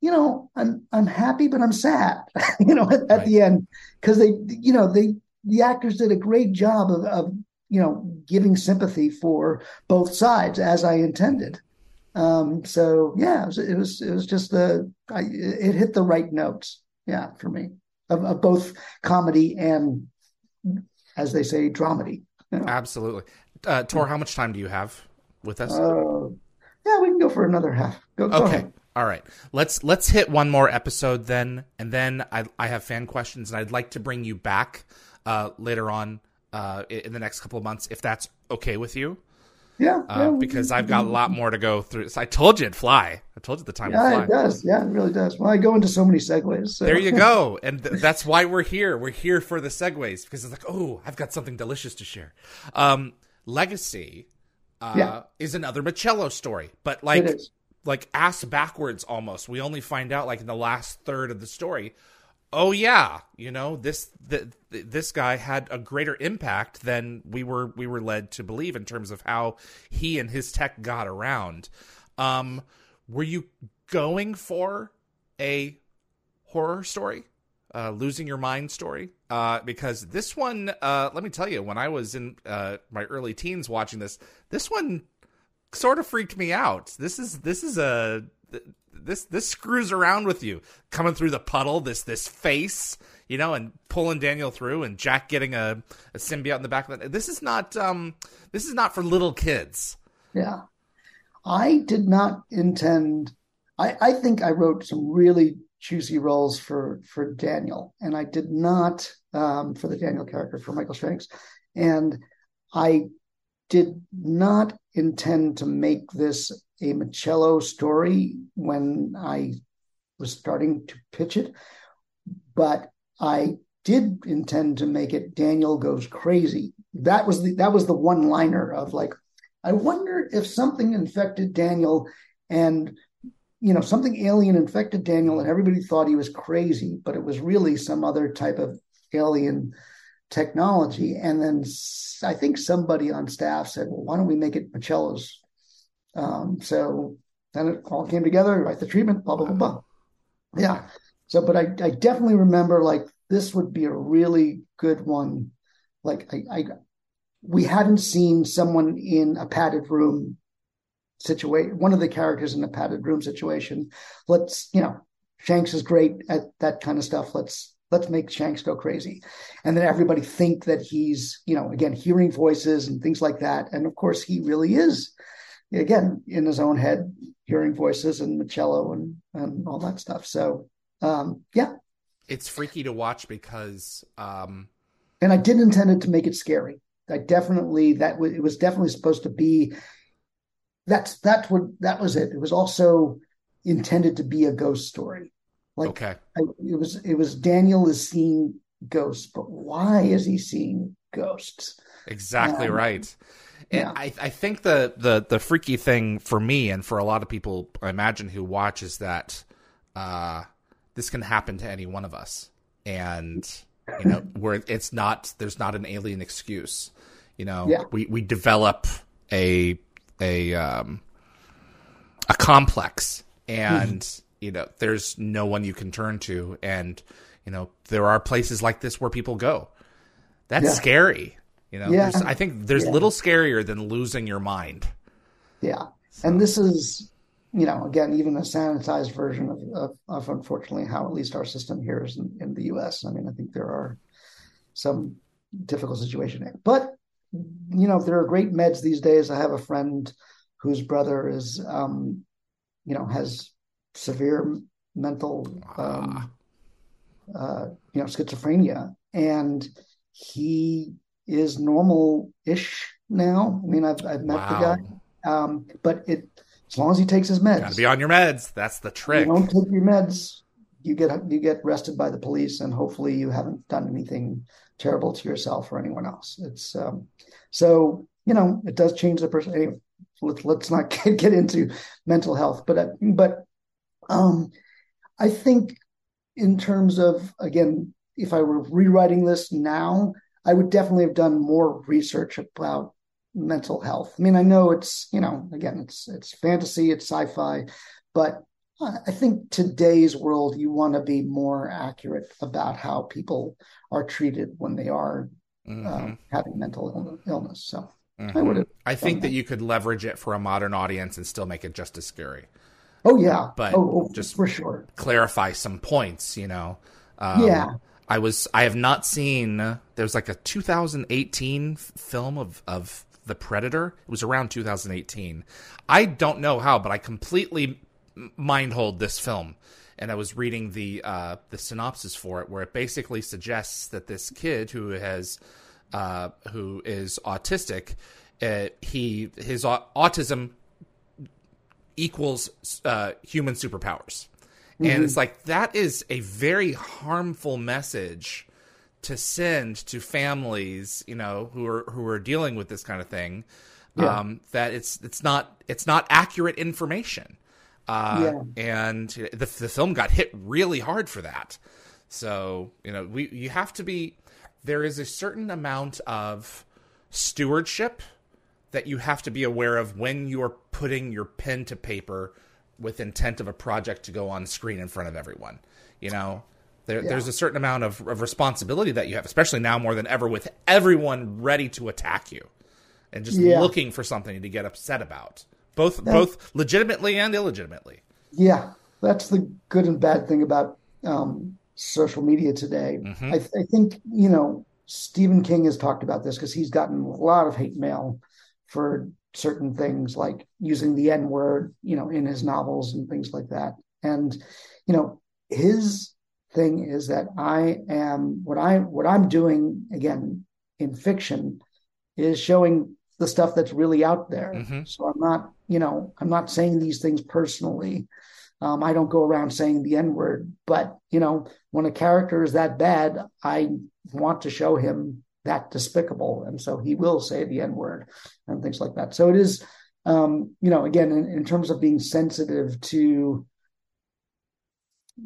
you know, I'm I'm happy, but I'm sad, you know, at, at right. the end because they, you know, they the actors did a great job of, of you know giving sympathy for both sides as I intended. Um, so yeah, it was, it was it was just the I, it hit the right notes, yeah, for me of, of both comedy and as they say dramedy. You know? Absolutely, uh, Tor. How much time do you have with us? Uh, yeah, we can go for another half. Go, okay. Go all right, let's let's hit one more episode then, and then I I have fan questions, and I'd like to bring you back uh, later on uh, in the next couple of months if that's okay with you. Yeah, uh, yeah. because I've got a lot more to go through. So I told you it'd fly. I told you the time Yeah, fly. it does. Yeah, it really does. Well, I go into so many segues. So. There you go. And th- that's why we're here. We're here for the segues because it's like, oh, I've got something delicious to share. Um, Legacy uh, Yeah. is another Machello story, but like like ass backwards almost. We only find out like in the last third of the story. Oh yeah, you know this th- th- this guy had a greater impact than we were we were led to believe in terms of how he and his tech got around. Um, were you going for a horror story, uh, losing your mind story? Uh, because this one, uh, let me tell you, when I was in uh, my early teens watching this, this one sort of freaked me out. This is this is a this this screws around with you coming through the puddle. This this face, you know, and pulling Daniel through, and Jack getting a, a symbiote in the back of it. This is not um this is not for little kids. Yeah. I did not intend I, I think I wrote some really juicy roles for for Daniel, and I did not um, for the Daniel character for Michael Shanks, and I did not intend to make this a Machello story when I was starting to pitch it, but I did intend to make it Daniel goes crazy. That was the that was the one liner of like, I wonder if something infected Daniel and you know something alien infected Daniel and everybody thought he was crazy, but it was really some other type of alien technology. And then I think somebody on staff said, "Well, why don't we make it Machello's?" Um, so then it all came together. Write the treatment, blah blah blah blah. Yeah. So, but I, I definitely remember like this would be a really good one. Like I, I we hadn't seen someone in a padded room situation. One of the characters in a padded room situation. Let's you know, Shanks is great at that kind of stuff. Let's let's make Shanks go crazy, and then everybody think that he's you know again hearing voices and things like that. And of course, he really is again in his own head hearing voices and Machello and and all that stuff. So um, yeah, It's freaky to watch because um and I didn't intend it to make it scary. I definitely that it was definitely supposed to be. That's that's what that was it. It was also intended to be a ghost story. Like okay. I, it was it was Daniel is seeing ghosts, but why is he seeing ghosts? Exactly Um, right. And yeah. I, I think the, the, the freaky thing for me and for a lot of people, I imagine, who watch is that uh, this can happen to any one of us. And, you know, where it's not, there's not an alien excuse. You know, Yeah. we, we develop a, a, um, a complex and, you know, there's no one you can turn to. And, you know, there are places like this where people go. That's Yeah. scary. You know, Yeah. I think there's Yeah. little scarier than losing your mind. Yeah, and this is you know again even a sanitized version of, of, of unfortunately how at least our system here is in, in the U.S. I mean I think there are some difficult situation there, but you know there are great meds these days. I have a friend whose brother is um, you know has severe mental um, uh, you know schizophrenia and he is normal-ish now. I mean I've I've met the guy. Um, but it as long as he takes his meds, Got to be on your meds. That's the you trick. don't take your meds, you get you get arrested by the police, and hopefully you haven't done anything terrible to yourself or anyone else. It's um, so you know it does change the person. Anyway, let's let's not get, get into mental health, but uh, but um, I think in terms of again, if I were rewriting this now, I would definitely have done more research about mental health. I mean, I know it's you know again it's it's fantasy, it's sci-fi, but I think today's world you want to be more accurate about how people are treated when they are Mhm. um, having mental illness. So Mhm. I would. I think that that. you could leverage it for a modern audience and still make it just as scary. Oh yeah, But oh, oh, just- for sure. Clarify some points, you know. Um, Yeah. I was. I have not seen. There's like a 2018 f- film of of the Predator. It was around 2018. I don't know how, but I completely m- mind hold this film, and I was reading the uh, the synopsis for it, where it basically suggests that this kid who has uh, who is autistic uh, he his autism equals uh, human superpowers. Mm-hmm. And it's like that is a very harmful message to send to families, you know, who are who are dealing with this kind of thing. Yeah. Um, that it's it's not it's not accurate information. Uh, yeah. and the the film got hit really hard for that. So, you know, we you have to be there is a certain amount of stewardship that you have to be aware of when you are putting your pen to paper with intent of a project to go on screen in front of everyone. You know, there, yeah. there's a certain amount of, of, responsibility that you have, especially now more than ever, with everyone ready to attack you and just yeah. looking for something to get upset about, both both legitimately and illegitimately. Yeah, that's the good and bad thing about um, social media today. Mm-hmm. I, I think you know Stephen King has talked about this because he's gotten a lot of hate mail for certain things like using the N word, you know, in his novels and things like that. And, you know, his thing is that I am what I what I'm doing again in fiction is showing the stuff that's really out there. Mm-hmm. So I'm not, you know, I'm not saying these things personally. Um, I don't go around saying the N word, but you know, when a character is that bad, I want to show him that despicable. And so he will say the N word and things like that. So it is, um, you know, again, in, in terms of being sensitive to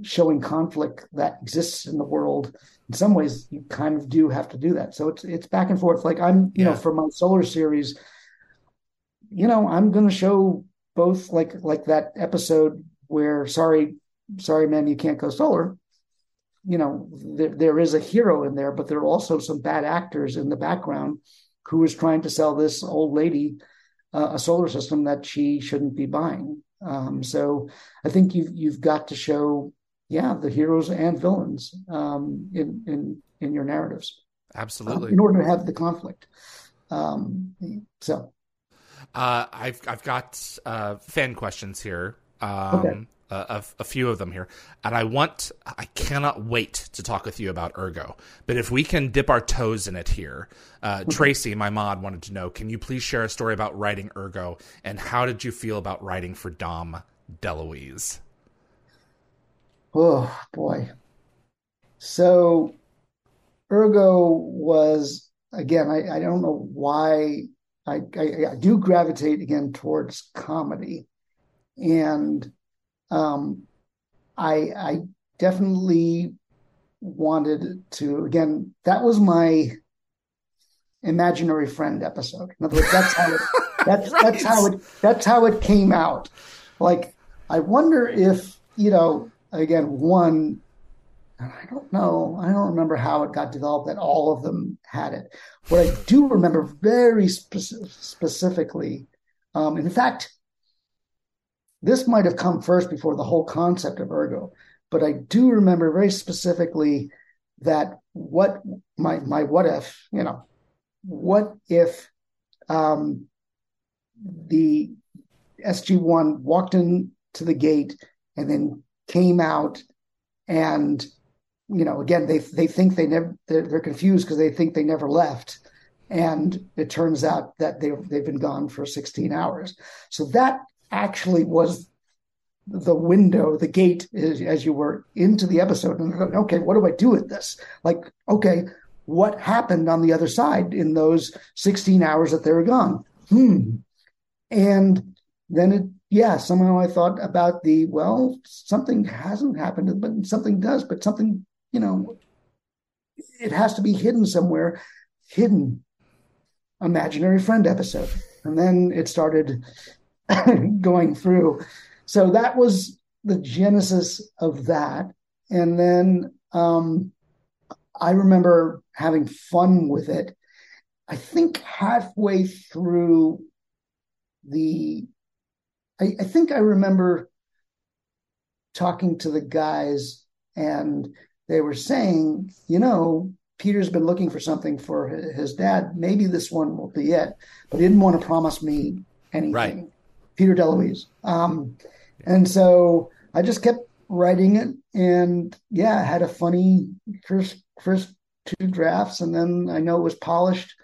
showing conflict that exists in the world, in some ways you kind of do have to do that. So it's it's back and forth. Like I'm, you yeah. know, for my solar series, you know, I'm going to show both like like that episode where sorry, sorry man, you can't go solar you know there, there is a hero in there but there are also some bad actors in the background who is trying to sell this old lady uh, a solar system that she shouldn't be buying. Um, so i think you've you've got to show yeah the heroes and villains um, in in in your narratives absolutely. um, in order to have the conflict. Um, so. Uh, I've I've got uh, fan questions here. Um, a, a, few of them here, and I want, I cannot wait to talk with you about Urgo. But if we can dip our toes in it here, uh, Tracy, my mod, wanted to know: Can you please share a story about writing Urgo, and how did you feel about writing for Dom DeLuise? Oh boy, so Urgo was again. I, I don't know why I, I, I do gravitate again towards comedy, and um, I, I definitely wanted to again. That was my imaginary friend episode. In other words, that's how it, that's right. that's how it that's how it came out. Like, I wonder if you know. Again, one I don't know. I don't remember how it got developed that all of them had it. What I do remember very spe- specifically, um, in fact, this might have come first before the whole concept of Urgo, but I do remember very specifically that what my my what if you know what if um, the SG one walked into the gate and then came out and you know again they they think they never they're, they're confused because they think they never left. And it turns out that they they've been gone for 16 hours. So that actually was the window, the gate, as you were into the episode. And thought, okay, what do I do with this? Like, okay, what happened on the other side in those 16 hours that they were gone? Hmm. And then it, yeah, somehow I thought about the, well, something hasn't happened, but something does, but something, you know, it has to be hidden somewhere, hidden imaginary friend episode. And then it started going through. So that was the genesis of that. And then um, I remember having fun with it. I think halfway through the, I, I think I remember talking to the guys and they were saying, you know, Peter's been looking for something for his dad. Maybe this one will be it, but he didn't want to promise me anything. Right. Peter DeLuise. Um, and so I just kept writing it, and yeah, had a funny first first two drafts, and then I know it was polished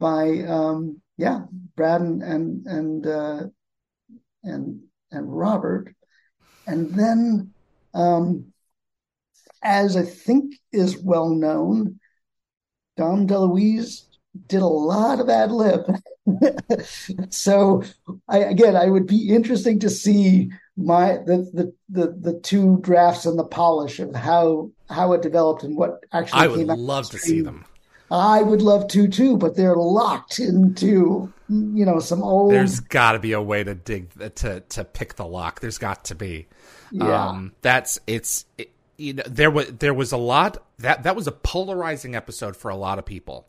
by um, yeah, Brad and and and uh, and and Robert, and then um, as I think is well known, Dom DeLuise did a lot of ad lib. so I, again, I would be interesting to see my the, the the the two drafts and the polish of how how it developed and what actually came I would love to see them. I would love to too, but they're locked into you know some old. There's got to be a way to dig to to pick the lock. There's got to be. Yeah. Um, that's it's. It, you know, there was there was a lot that that was a polarizing episode for a lot of people.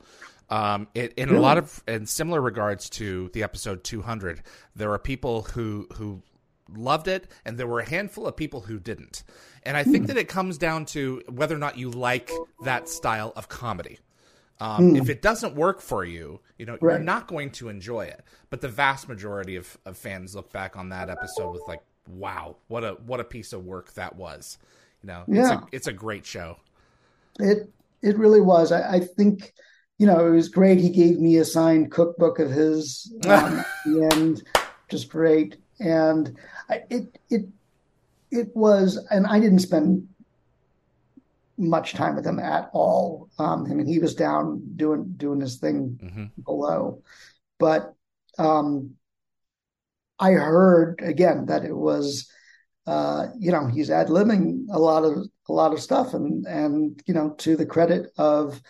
Um, it, in a lot of in similar regards to the episode 200, there are people who who loved it, and there were a handful of people who didn't. And I think that it comes down to whether or not you like that style of comedy. Um, If it doesn't work for you, you know you're not going to enjoy it. But the vast majority of, of fans look back on that episode with like, "Wow, what a what a piece of work that was." You know, it's Yeah. a it's a great show. It it really was. I, I think you know it was great. He gave me a signed cookbook of his um, end, just great. And I, it it it was, and I didn't spend much time with him at all. Um, I mean, he was down doing doing his thing hmm below, but um, I heard again that it was. Uh, you know, he's ad libbing a lot of a lot of stuff, and and you know, to the credit of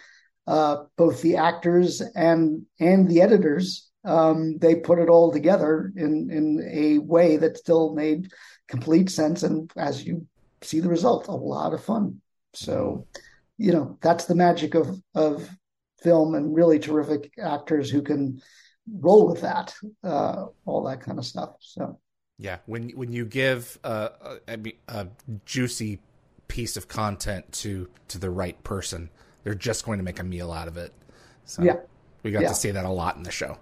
uh, both the actors and and the editors, um, they put it all together in in a way that still made complete sense. And as you see the result, a lot of fun. So, you know, that's the magic of of film and really terrific actors who can roll with that, uh, all that kind of stuff. So. Yeah, when when you give a, a, juicy piece of content to to the right person, they're just going to make a meal out of it. So Yeah. we got Yeah. to see that a lot in the show.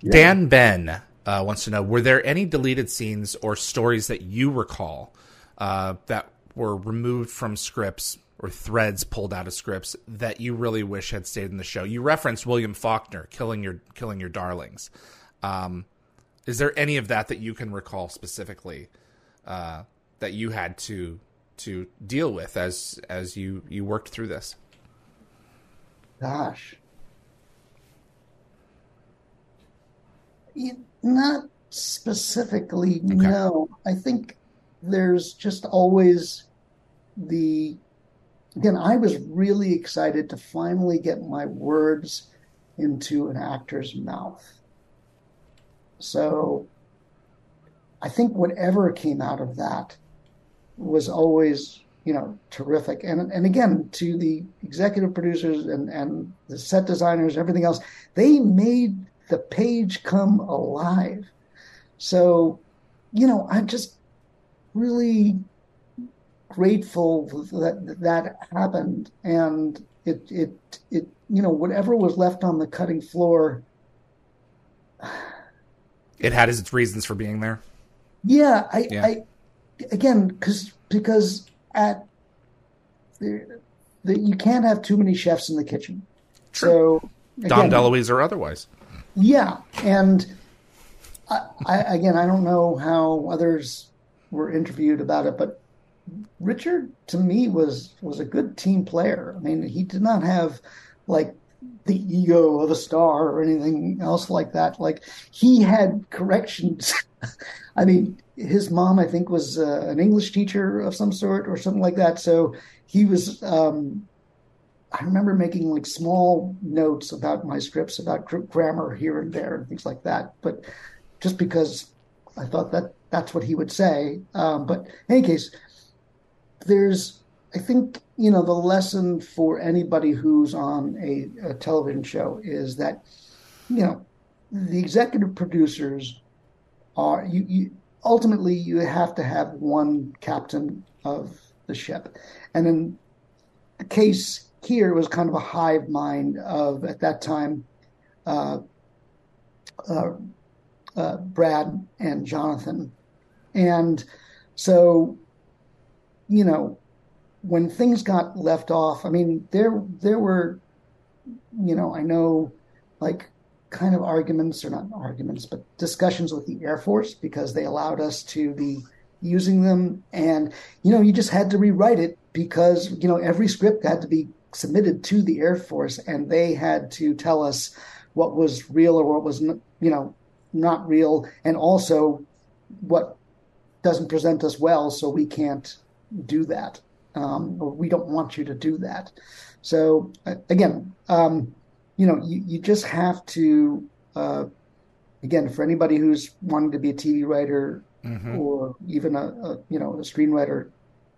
Yeah. Dan Ben uh, wants to know: Were there any deleted scenes or stories that you recall uh, that were removed from scripts or threads pulled out of scripts that you really wish had stayed in the show? You referenced William Faulkner killing your killing your darlings. Um, is there any of that that you can recall specifically uh, that you had to to deal with as as you you worked through this? Gosh. Not specifically, no. I think there's just always the, again, I was really excited to finally get my words into an actor's mouth. So I think whatever came out of that was always you know terrific and and again to the executive producers and and the set designers everything else they made the page come alive so you know i'm just really grateful that that happened and it it it you know whatever was left on the cutting floor It had its reasons for being there. Yeah, I, Yeah. I again, because because at the, the, you can't have too many chefs in the kitchen. So Dom again, DeLuise or otherwise. yeah, and I, I again, I don't know how others were interviewed about it, but Richard to me was was a good team player. I mean, he did not have like the ego of a star or anything else like that. Like he had corrections. I mean, his mom, I think, was uh, an English teacher of some sort or something like that. So he was. Um, I remember making like small notes about my scripts about gr- grammar here and there and things like that. But just because I thought that that's what he would say. Um, but in any case, there's I think you know the lesson for anybody who's on a, a television show is that you know the executive producers are you, you ultimately you have to have one captain of the ship, and in the case here was kind of a hive mind of at that time uh, uh, uh, Brad and Jonathan, and so you know when things got left off, I mean, there there were, you know, I know, like kind of arguments, or not arguments, but discussions with the Air Force because they allowed us to be using them. And, you know, you just had to rewrite it because, you know, every script had to be submitted to the Air Force and they had to tell us what was real or what was, you know, not real. And also what doesn't present us well. So we can't do that. Um, or we don't want you to do that. So again, um, you know, you, you just have to, uh, again, for anybody who's wanting to be a TV writer mm-hmm. or even a, a, you know a screenwriter,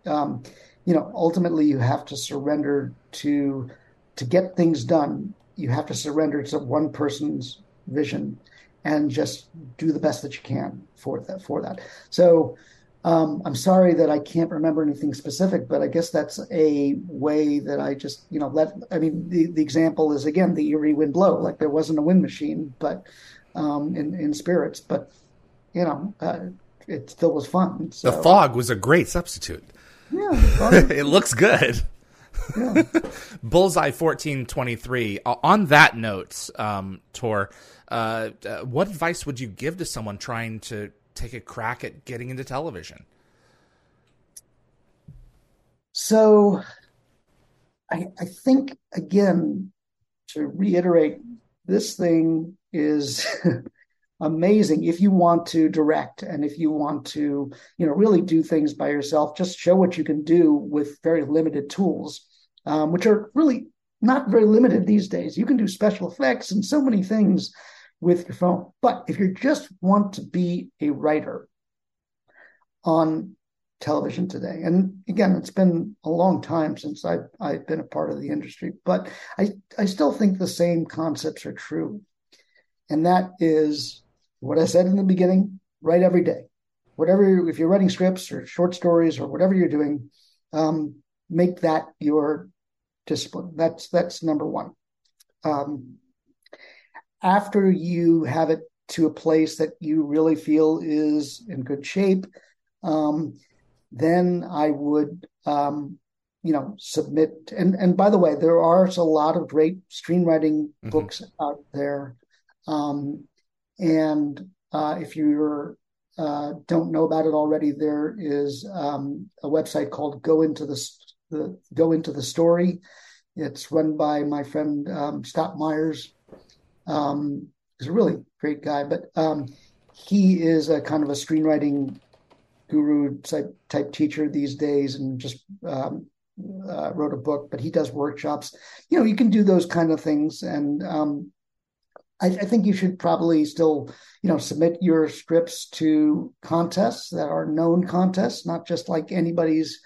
um, you know, ultimately you have to surrender to to get things done. You have to surrender to one person's vision and just do the best that you can for that for that. So um, I'm sorry that I can't remember anything specific, but I guess that's a way that I just, you know, let. I mean, the, the example is again the Erie wind blow. Like there wasn't a wind machine, but um, in in spirits, but you know, uh, it still was fun. So. The fog was a great substitute. Yeah, it looks good. Yeah. Bullseye fourteen twenty three. On that note, um, Tor, uh, uh, what advice would you give to someone trying to take a crack at getting into television? So, I, I think again to reiterate, this thing is amazing if you want to direct and if you want to you know really do things by yourself just show what you can do with very limited tools um, which are really not very limited these days you can do special effects and so many things with your phone. But if you just want to be a writer on television today, and again, it's been a long time since I've, I've been a part of the industry, but I, I still think the same concepts are true. And that is what I said in the beginning write every day. Whatever, if you're writing scripts or short stories or whatever you're doing, um, make that your discipline. That's that's number one. Um, after you have it to a place that you really feel is in good shape, um, then I would, um, you know, submit. And and by the way, there are a lot of great screenwriting mm-hmm. books out there. Um, and uh, if you uh, don't know about it already, there is um, a website called Go Into the, the Go Into the Story. It's run by my friend um, Scott Myers, um, he's a really great guy, but um, he is a kind of a screenwriting guru type, type teacher these days and just um, uh, wrote a book, but he does workshops. You know, you can do those kind of things. And um, I, I, think you should probably still, you know, submit your scripts to contests that are known contests, not just like anybody's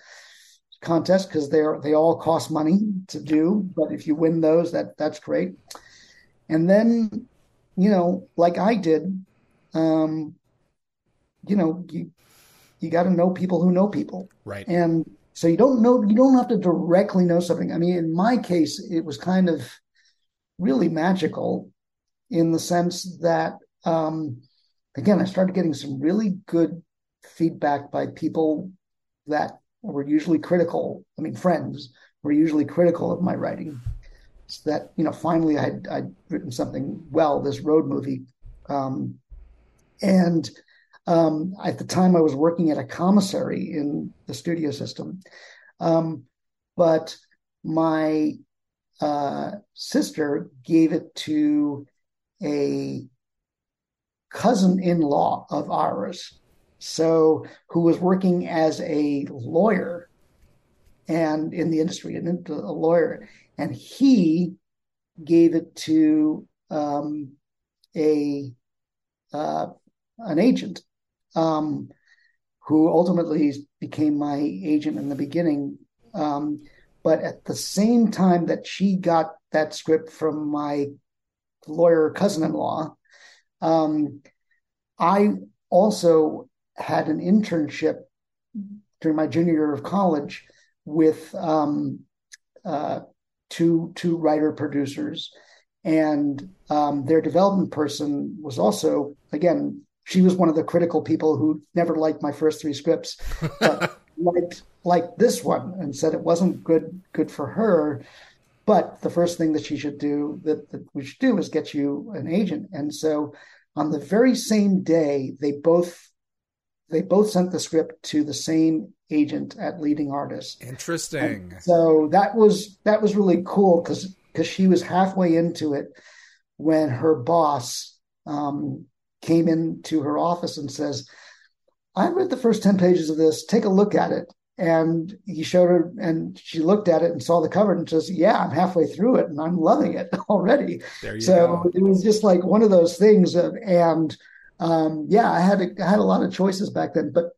contest because they're they all cost money to do. But if you win those, that that's great. And then, you know, like I did, um, you know, you you got to know people who know people, right? And so you don't know, you don't have to directly know something. I mean, in my case, it was kind of really magical in the sense that, um, again, I started getting some really good feedback by people that were usually critical. I mean, friends were usually critical of my writing so that you know finally I'd, I'd written something well this road movie. Um, and um, at the time I was working at a commissary in the studio system. Um, but my uh, sister gave it to a cousin-in-law of ours. So who was working as a lawyer and in the industry and a lawyer and he gave it to um, a uh, an agent um, who ultimately became my agent in the beginning. Um, but at the same time that she got that script from my lawyer cousin-in-law, um, I also had an internship during my junior year of college with um, uh, two two writer producers, and um, their development person was also again she was one of the critical people who never liked my first three scripts, but liked liked this one and said it wasn't good good for her, but the first thing that she should do that, that we should do is get you an agent. And so on the very same day, they both they both sent the script to the same agent at leading artists. Interesting. And so that was that was really cool because because she was halfway into it when her boss um, came into her office and says, "I read the first ten pages of this. Take a look at it." And he showed her, and she looked at it and saw the cover and says, "Yeah, I'm halfway through it, and I'm loving it already." so go. it was just like one of those things. Of, and um, yeah, I had a, I had a lot of choices back then. But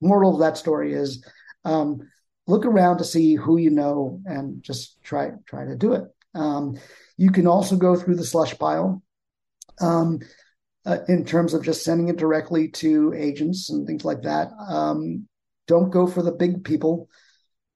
moral of that story is, um, look around to see who you know and just try try to do it. Um, you can also go through the slush pile. Um, uh, in terms of just sending it directly to agents and things like that. Um, don't go for the big people.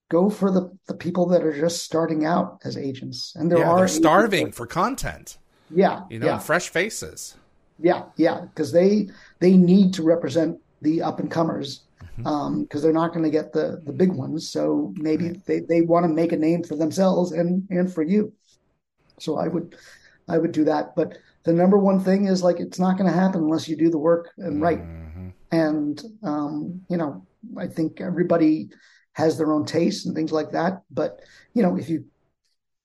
Go for the, the people that are just starting out as agents. And there yeah, are they're starving that, for content. Yeah. You know, yeah. fresh faces. Yeah, yeah. Because they they need to represent the up and comers. Because mm-hmm. um, they're not going to get the the big ones, so maybe right. they, they want to make a name for themselves and and for you. So I would I would do that. But the number one thing is like it's not going to happen unless you do the work and right. Mm-hmm. And um, you know, I think everybody has their own tastes and things like that. But you know, if you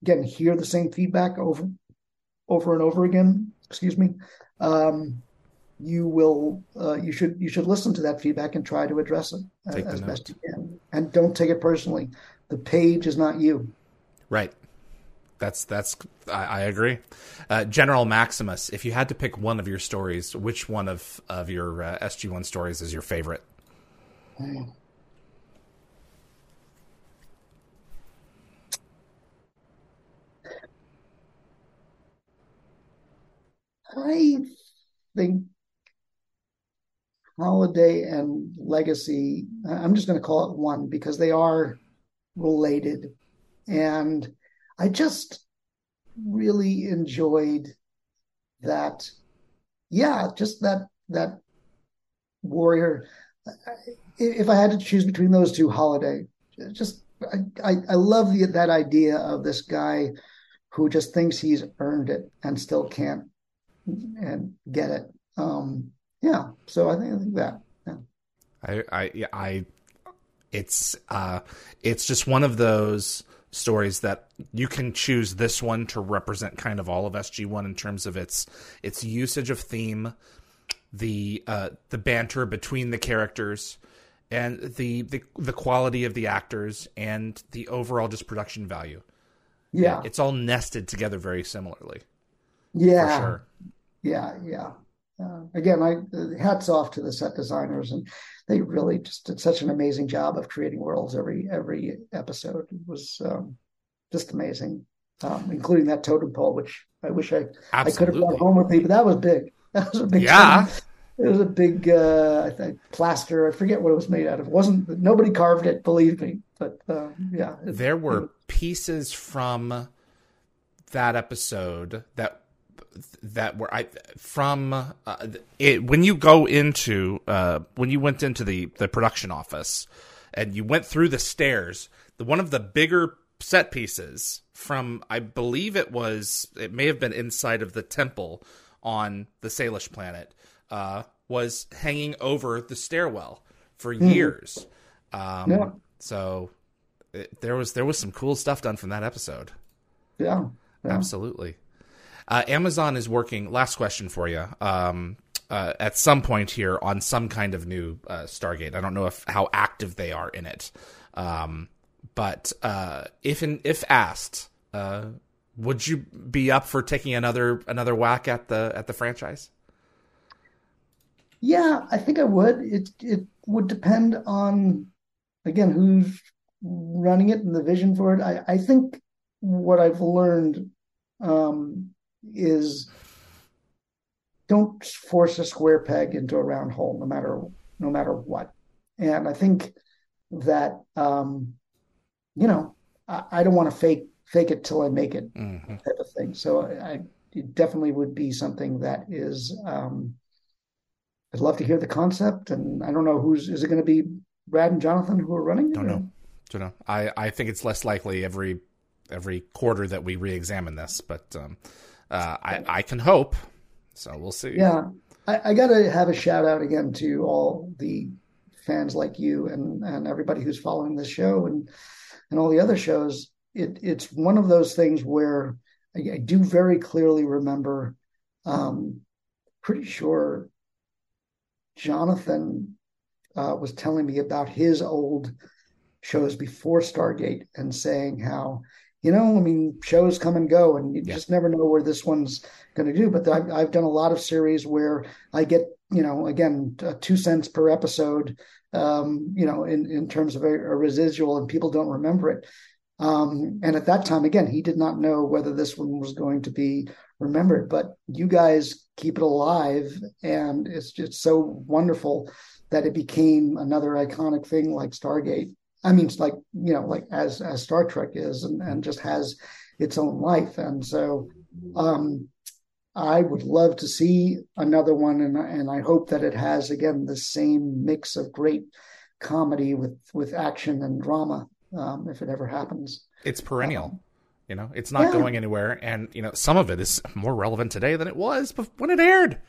again hear the same feedback over over and over again, excuse me, um, you will uh, you should you should listen to that feedback and try to address it take as best you can, and don't take it personally. The page is not you. Right. That's that's I, I agree. Uh, General Maximus, if you had to pick one of your stories, which one of of your uh, SG One stories is your favorite? I think holiday and legacy. I'm just going to call it one because they are related, and I just really enjoyed that. Yeah, just that that warrior. If I had to choose between those two, holiday. Just I I, I love the, that idea of this guy who just thinks he's earned it and still can't and get it. Um, yeah, so I think I think that. Yeah. I I I it's uh it's just one of those stories that you can choose this one to represent kind of all of SG1 in terms of its its usage of theme, the uh, the banter between the characters, and the, the the quality of the actors and the overall just production value. Yeah, it's all nested together very similarly. Yeah, sure. Yeah, yeah. Uh, again, I hats off to the set designers, and they really just did such an amazing job of creating worlds every every episode. It was um, just amazing, um, including that totem pole, which I wish I I could have brought home with me, but that was big. That was a big yeah. It was a big uh, plaster. I forget what it was made out of. It wasn't nobody carved it, believe me. But uh, yeah, it, there were it, pieces from that episode that that were I from uh, it when you go into uh, when you went into the the production office and you went through the stairs the one of the bigger set pieces from I believe it was it may have been inside of the temple on the Salish planet uh, was hanging over the stairwell for mm. years. Um, yeah. So it, there was there was some cool stuff done from that episode. Yeah, yeah. absolutely. Uh, Amazon is working. Last question for you. Um, uh, at some point here on some kind of new uh, Stargate. I don't know if how active they are in it, um, but uh, if in, if asked, uh, would you be up for taking another another whack at the at the franchise? Yeah, I think I would. It it would depend on again who's running it and the vision for it. I, I think what I've learned um, is don't force a square peg into a round hole, no matter no matter what. And I think that um, you know I, I don't want to fake fake it till I make it mm-hmm. type of thing. So I, it definitely would be something that is. Um, I'd love to hear the concept, and I don't know who's is it going to be Brad and Jonathan who are running it? Don't know. Don't know. I I think it's less likely every every quarter that we re-examine this, but um, uh, I I can hope. So we'll see. Yeah, I, I got to have a shout out again to all the fans like you and and everybody who's following this show and and all the other shows. It it's one of those things where I, I do very clearly remember. Um, pretty sure Jonathan uh, was telling me about his old shows before Stargate and saying how, you know, I mean, shows come and go, and you yeah. just never know where this one's going to do. But I've, I've done a lot of series where I get, you know, again, uh, two cents per episode, um, you know, in, in terms of a, a residual, and people don't remember it. Um, and at that time, again, he did not know whether this one was going to be remembered, but you guys keep it alive. And it's just so wonderful that it became another iconic thing like Stargate. I mean, it's like, you know, like as, as Star Trek is and, and just has its own life. And so, um, I would love to see another one, and and I hope that it has again the same mix of great comedy with with action and drama um, if it ever happens. It's perennial. Um, you know, it's not yeah. going anywhere, and you know, some of it is more relevant today than it was when it aired.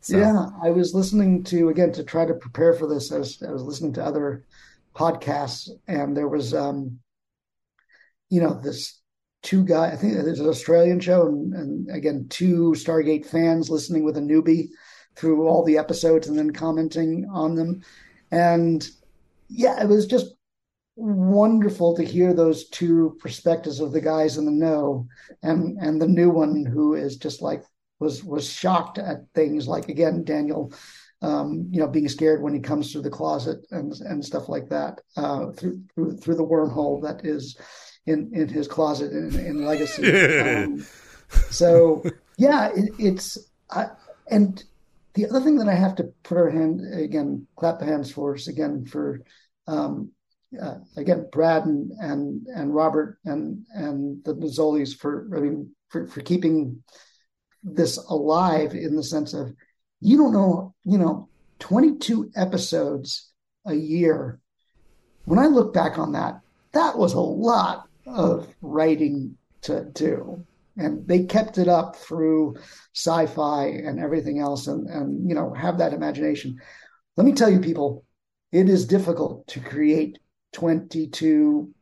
So. Yeah, I was listening to again to try to prepare for this. I was, I was listening to other podcasts, and there was, um, you know, this two guy. I think there's an Australian show, and, and again, two Stargate fans listening with a newbie through all the episodes and then commenting on them, and yeah, it was just wonderful to hear those two perspectives of the guys in the know and and the new one who is just like was was shocked at things like again Daniel um, you know being scared when he comes through the closet and and stuff like that uh, through, through through the wormhole that is in in his closet in, in legacy. Um, so yeah it, it's I, and the other thing that I have to put our hand again clap the hands for us again for um, uh, again Brad and and and Robert and and the Mallozzis for I mean for, for keeping this alive in the sense of you don't know you know 22 episodes a year. When I look back on that that was a lot of writing to do. And they kept it up through sci-fi and everything else and and you know have that imagination. Let me tell you people it is difficult to create 22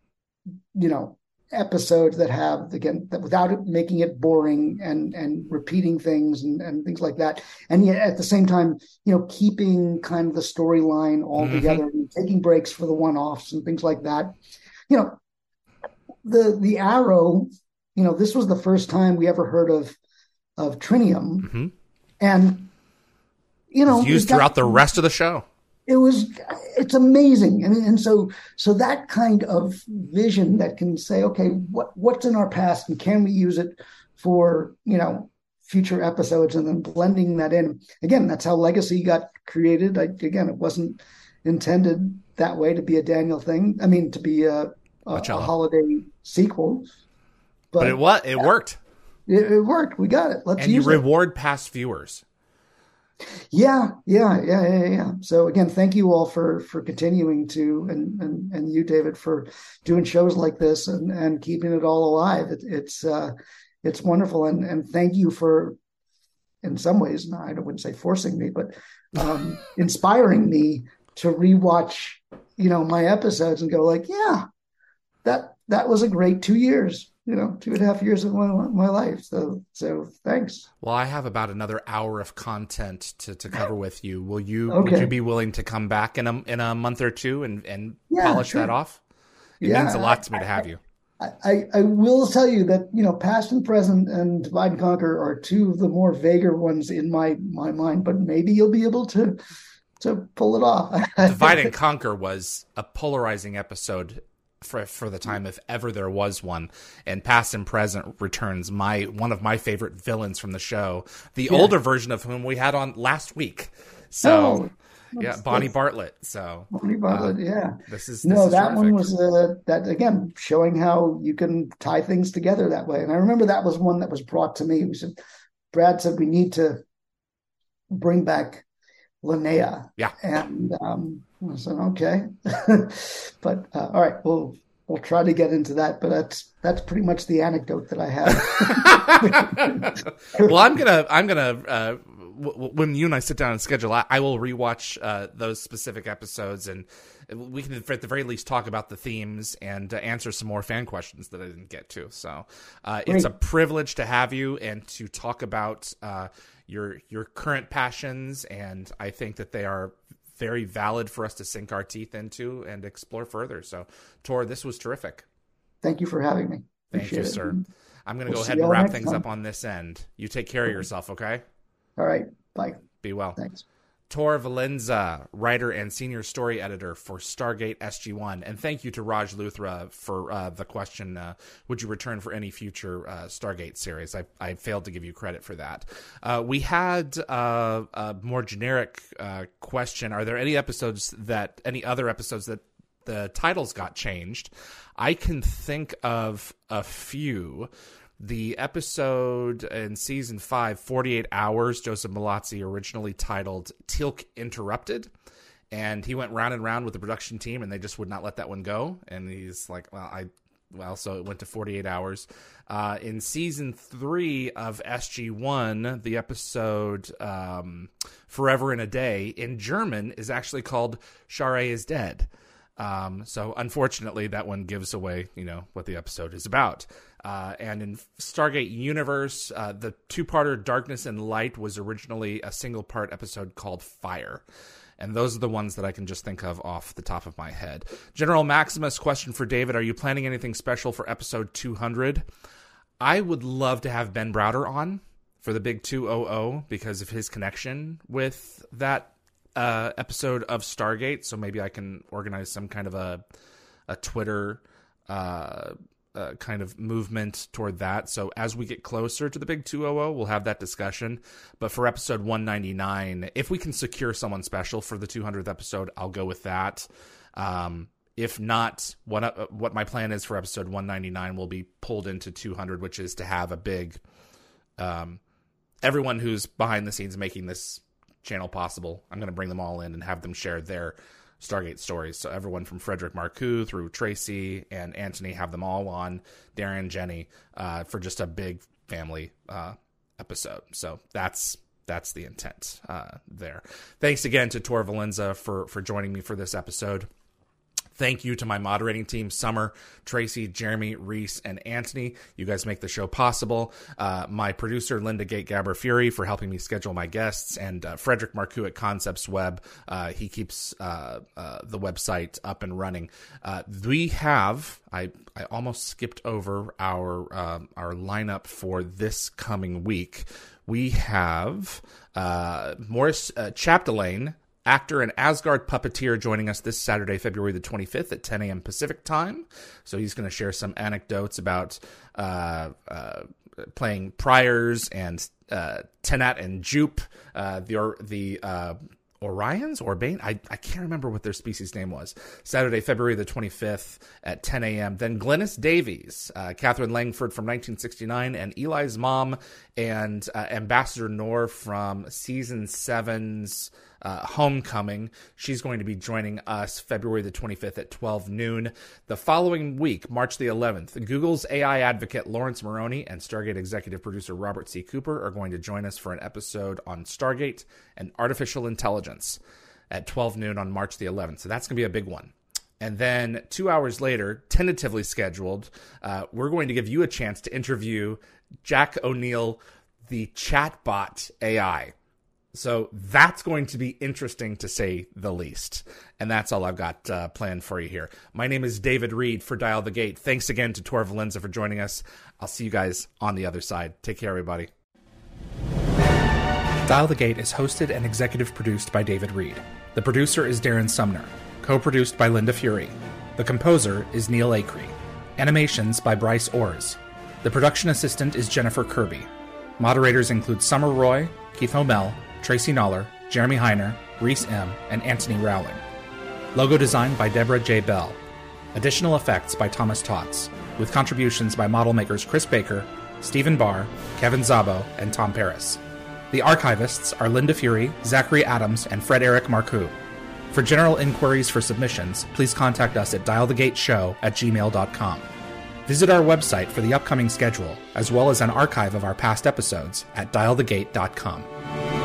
you know episodes that have again that without it making it boring and and repeating things and, and things like that and yet at the same time you know keeping kind of the storyline all mm-hmm. together and taking breaks for the one-offs and things like that you know the the arrow you know this was the first time we ever heard of of trinium mm-hmm. and you know used throughout the rest of the show it was it's amazing. And, and so so that kind of vision that can say okay what what's in our past and can we use it for you know future episodes and then blending that in. Again that's how legacy got created. I, again it wasn't intended that way to be a daniel thing. I mean to be a, a, a holiday sequel. But, but it what it worked. It, it, worked. We got it. Let's and you reward it. past viewers yeah, yeah, yeah, yeah, yeah. So again, thank you all for for continuing to and and and you, David, for doing shows like this and and keeping it all alive. It, it's uh, it's wonderful, and and thank you for, in some ways, I wouldn't say forcing me, but um, inspiring me to rewatch, you know, my episodes and go like, yeah, that that was a great two years you know two and a half years of my, my life. So so thanks. Well i have about another hour of content to, to cover with you. Will you okay. would you be willing to come back in a in a month or two and and yeah, polish sure. that off? It yeah, means a lot to me to have you. I, I will tell you that you know past and present and divide and conquer are two of the more vaguer ones in my my mind but maybe you'll be able to to pull it off. Divide and conquer was a polarizing episode for for the time if ever there was one and past and present returns my one of my favorite villains from the show the yeah. older version of whom we had on last week so oh, yeah bonnie bartlett so bonnie bartlett uh, yeah this is this no is that terrific. one was uh, that again showing how you can tie things together that way and i remember that was one that was brought to me we said brad said we need to bring back Linea. Yeah. And um, I said, okay. but uh, all right, we'll we'll try to get into that, but that's that's pretty much the anecdote that I have. well, I'm gonna I'm gonna uh, w- when you and I sit down and schedule, I, I will rewatch uh, those specific episodes, and we can at the very least talk about the themes and uh, answer some more fan questions that I didn't get to. So uh, it's a privilege to have you and to talk about uh, your your current passions, and I think that they are very valid for us to sink our teeth into and explore further. So, Tor, this was terrific. Thank you for having me. Thank Appreciate you, it. sir. I'm going to we'll go ahead and wrap things time. up on this end. You take care of yourself, okay? All right. Bye. Be well. Thanks. Tor Valenza, writer and senior story editor for Stargate SG1. And thank you to Raj Luthra for uh, the question uh, Would you return for any future uh, Stargate series? I, I, failed to give you credit for that. Uh, we had uh, a more generic uh, question Are there any episodes that, any other episodes that the titles got changed? I can think of a few the episode in season five, 48 Hours, Joseph Mallozzi originally titled Teal'c Interrupted. And he went round and round with the production team, and they just would not let that one go. And he's like, well, I, well, so it went to 48 hours. Uh, in season three of SG1, the episode um, Forever in a Day in German is actually called Sha're is Dead. Um, so unfortunately, that one gives away, you know, what the episode is about. Uh, and in Stargate Universe, uh, the two-parter Darkness and Light was originally a single-part episode called Fire. And those are the ones that I can just think of off the top of my head. General Maximus, question for David: Are you planning anything special for episode 200? I would love to have Ben Browder on for the big 200 because of his connection with that uh, episode of Stargate. So maybe I can organize some kind of a a Twitter uh, uh, kind of movement toward that. So as we get closer to the big 200, we'll have that discussion. But for episode 199, if we can secure someone special for the 200th episode, I'll go with that. Um, if not, what uh, what my plan is for episode 199 will be pulled into 200, which is to have a big, um, everyone who's behind the scenes making this channel possible. I'm going to bring them all in and have them share their Stargate stories. So everyone from Frederick Marcoux through Tracy and Anthony have them all on Darren, Jenny, uh, for just a big family uh, episode. So that's that's the intent uh, there. Thanks again to Tor Valenza for for joining me for this episode. Thank you to my moderating team, Summer, Tracy, Jeremy, Reese, and Anthony. You guys make the show possible. Uh, my producer, Linda Gate Gabber Fury, for helping me schedule my guests, and uh, Frederick Marcoux at Concepts Web. Uh, he keeps uh, uh, the website up and running. Uh, we have, I, I almost skipped over our, um, our lineup for this coming week. We have Morris Chapdelaine actor and Asgard puppeteer joining us this Saturday, February the 25th at 10 a.m. Pacific time. So he's going to share some anecdotes about uh, uh, playing Priors and uh, Tenat and Jupe, uh, the the uh, Orions or Bane. I, I can't remember what their species name was. Saturday, February the 25th at 10 a.m. Then Glynis Davies, uh, Catherine Langford from 1969, and Eli's mom, and uh, Ambassador Noor from season seven's uh, Homecoming. She's going to be joining us February the 25th at 12 noon. The following week, March the 11th, Google's AI advocate Laurence Moroney and Stargate executive producer Robert C. Cooper are going to join us for an episode on Stargate and artificial intelligence at 12 noon on March the 11th. So that's going to be a big one. And then two hours later, tentatively scheduled, uh, we're going to give you a chance to interview Jack O'Neill, the chatbot AI. So that's going to be interesting to say the least. And that's all I've got uh, planned for you here. My name is David Read for Dial the Gate. Thanks again to Tor Valenza for joining us. I'll see you guys on the other side. Take care, everybody. Dial the Gate is hosted and executive produced by David Read. The producer is Darren Sumner, co produced by Linda Fury. The composer is Neil Acree. Animations by Bryce Orrs. The production assistant is Jennifer Kirby. Moderators include Summer Roy, Keith Homel, Tracy Noller, Jeremy Heiner, Reese M., and Anthony Rowling. Logo design by Deborah J. Bell. Additional effects by Thomas Tots, with contributions by model makers Chris Baker, Stephen Barr, Kevin Zabo, and Tom Paris. The archivists are Linda Fury, Zachary Adams, and Frederick Marcoux. For general inquiries for submissions, please contact us at dialthegateshow at gmail.com. Visit our website for the upcoming schedule, as well as an archive of our past episodes at dialthegate.com.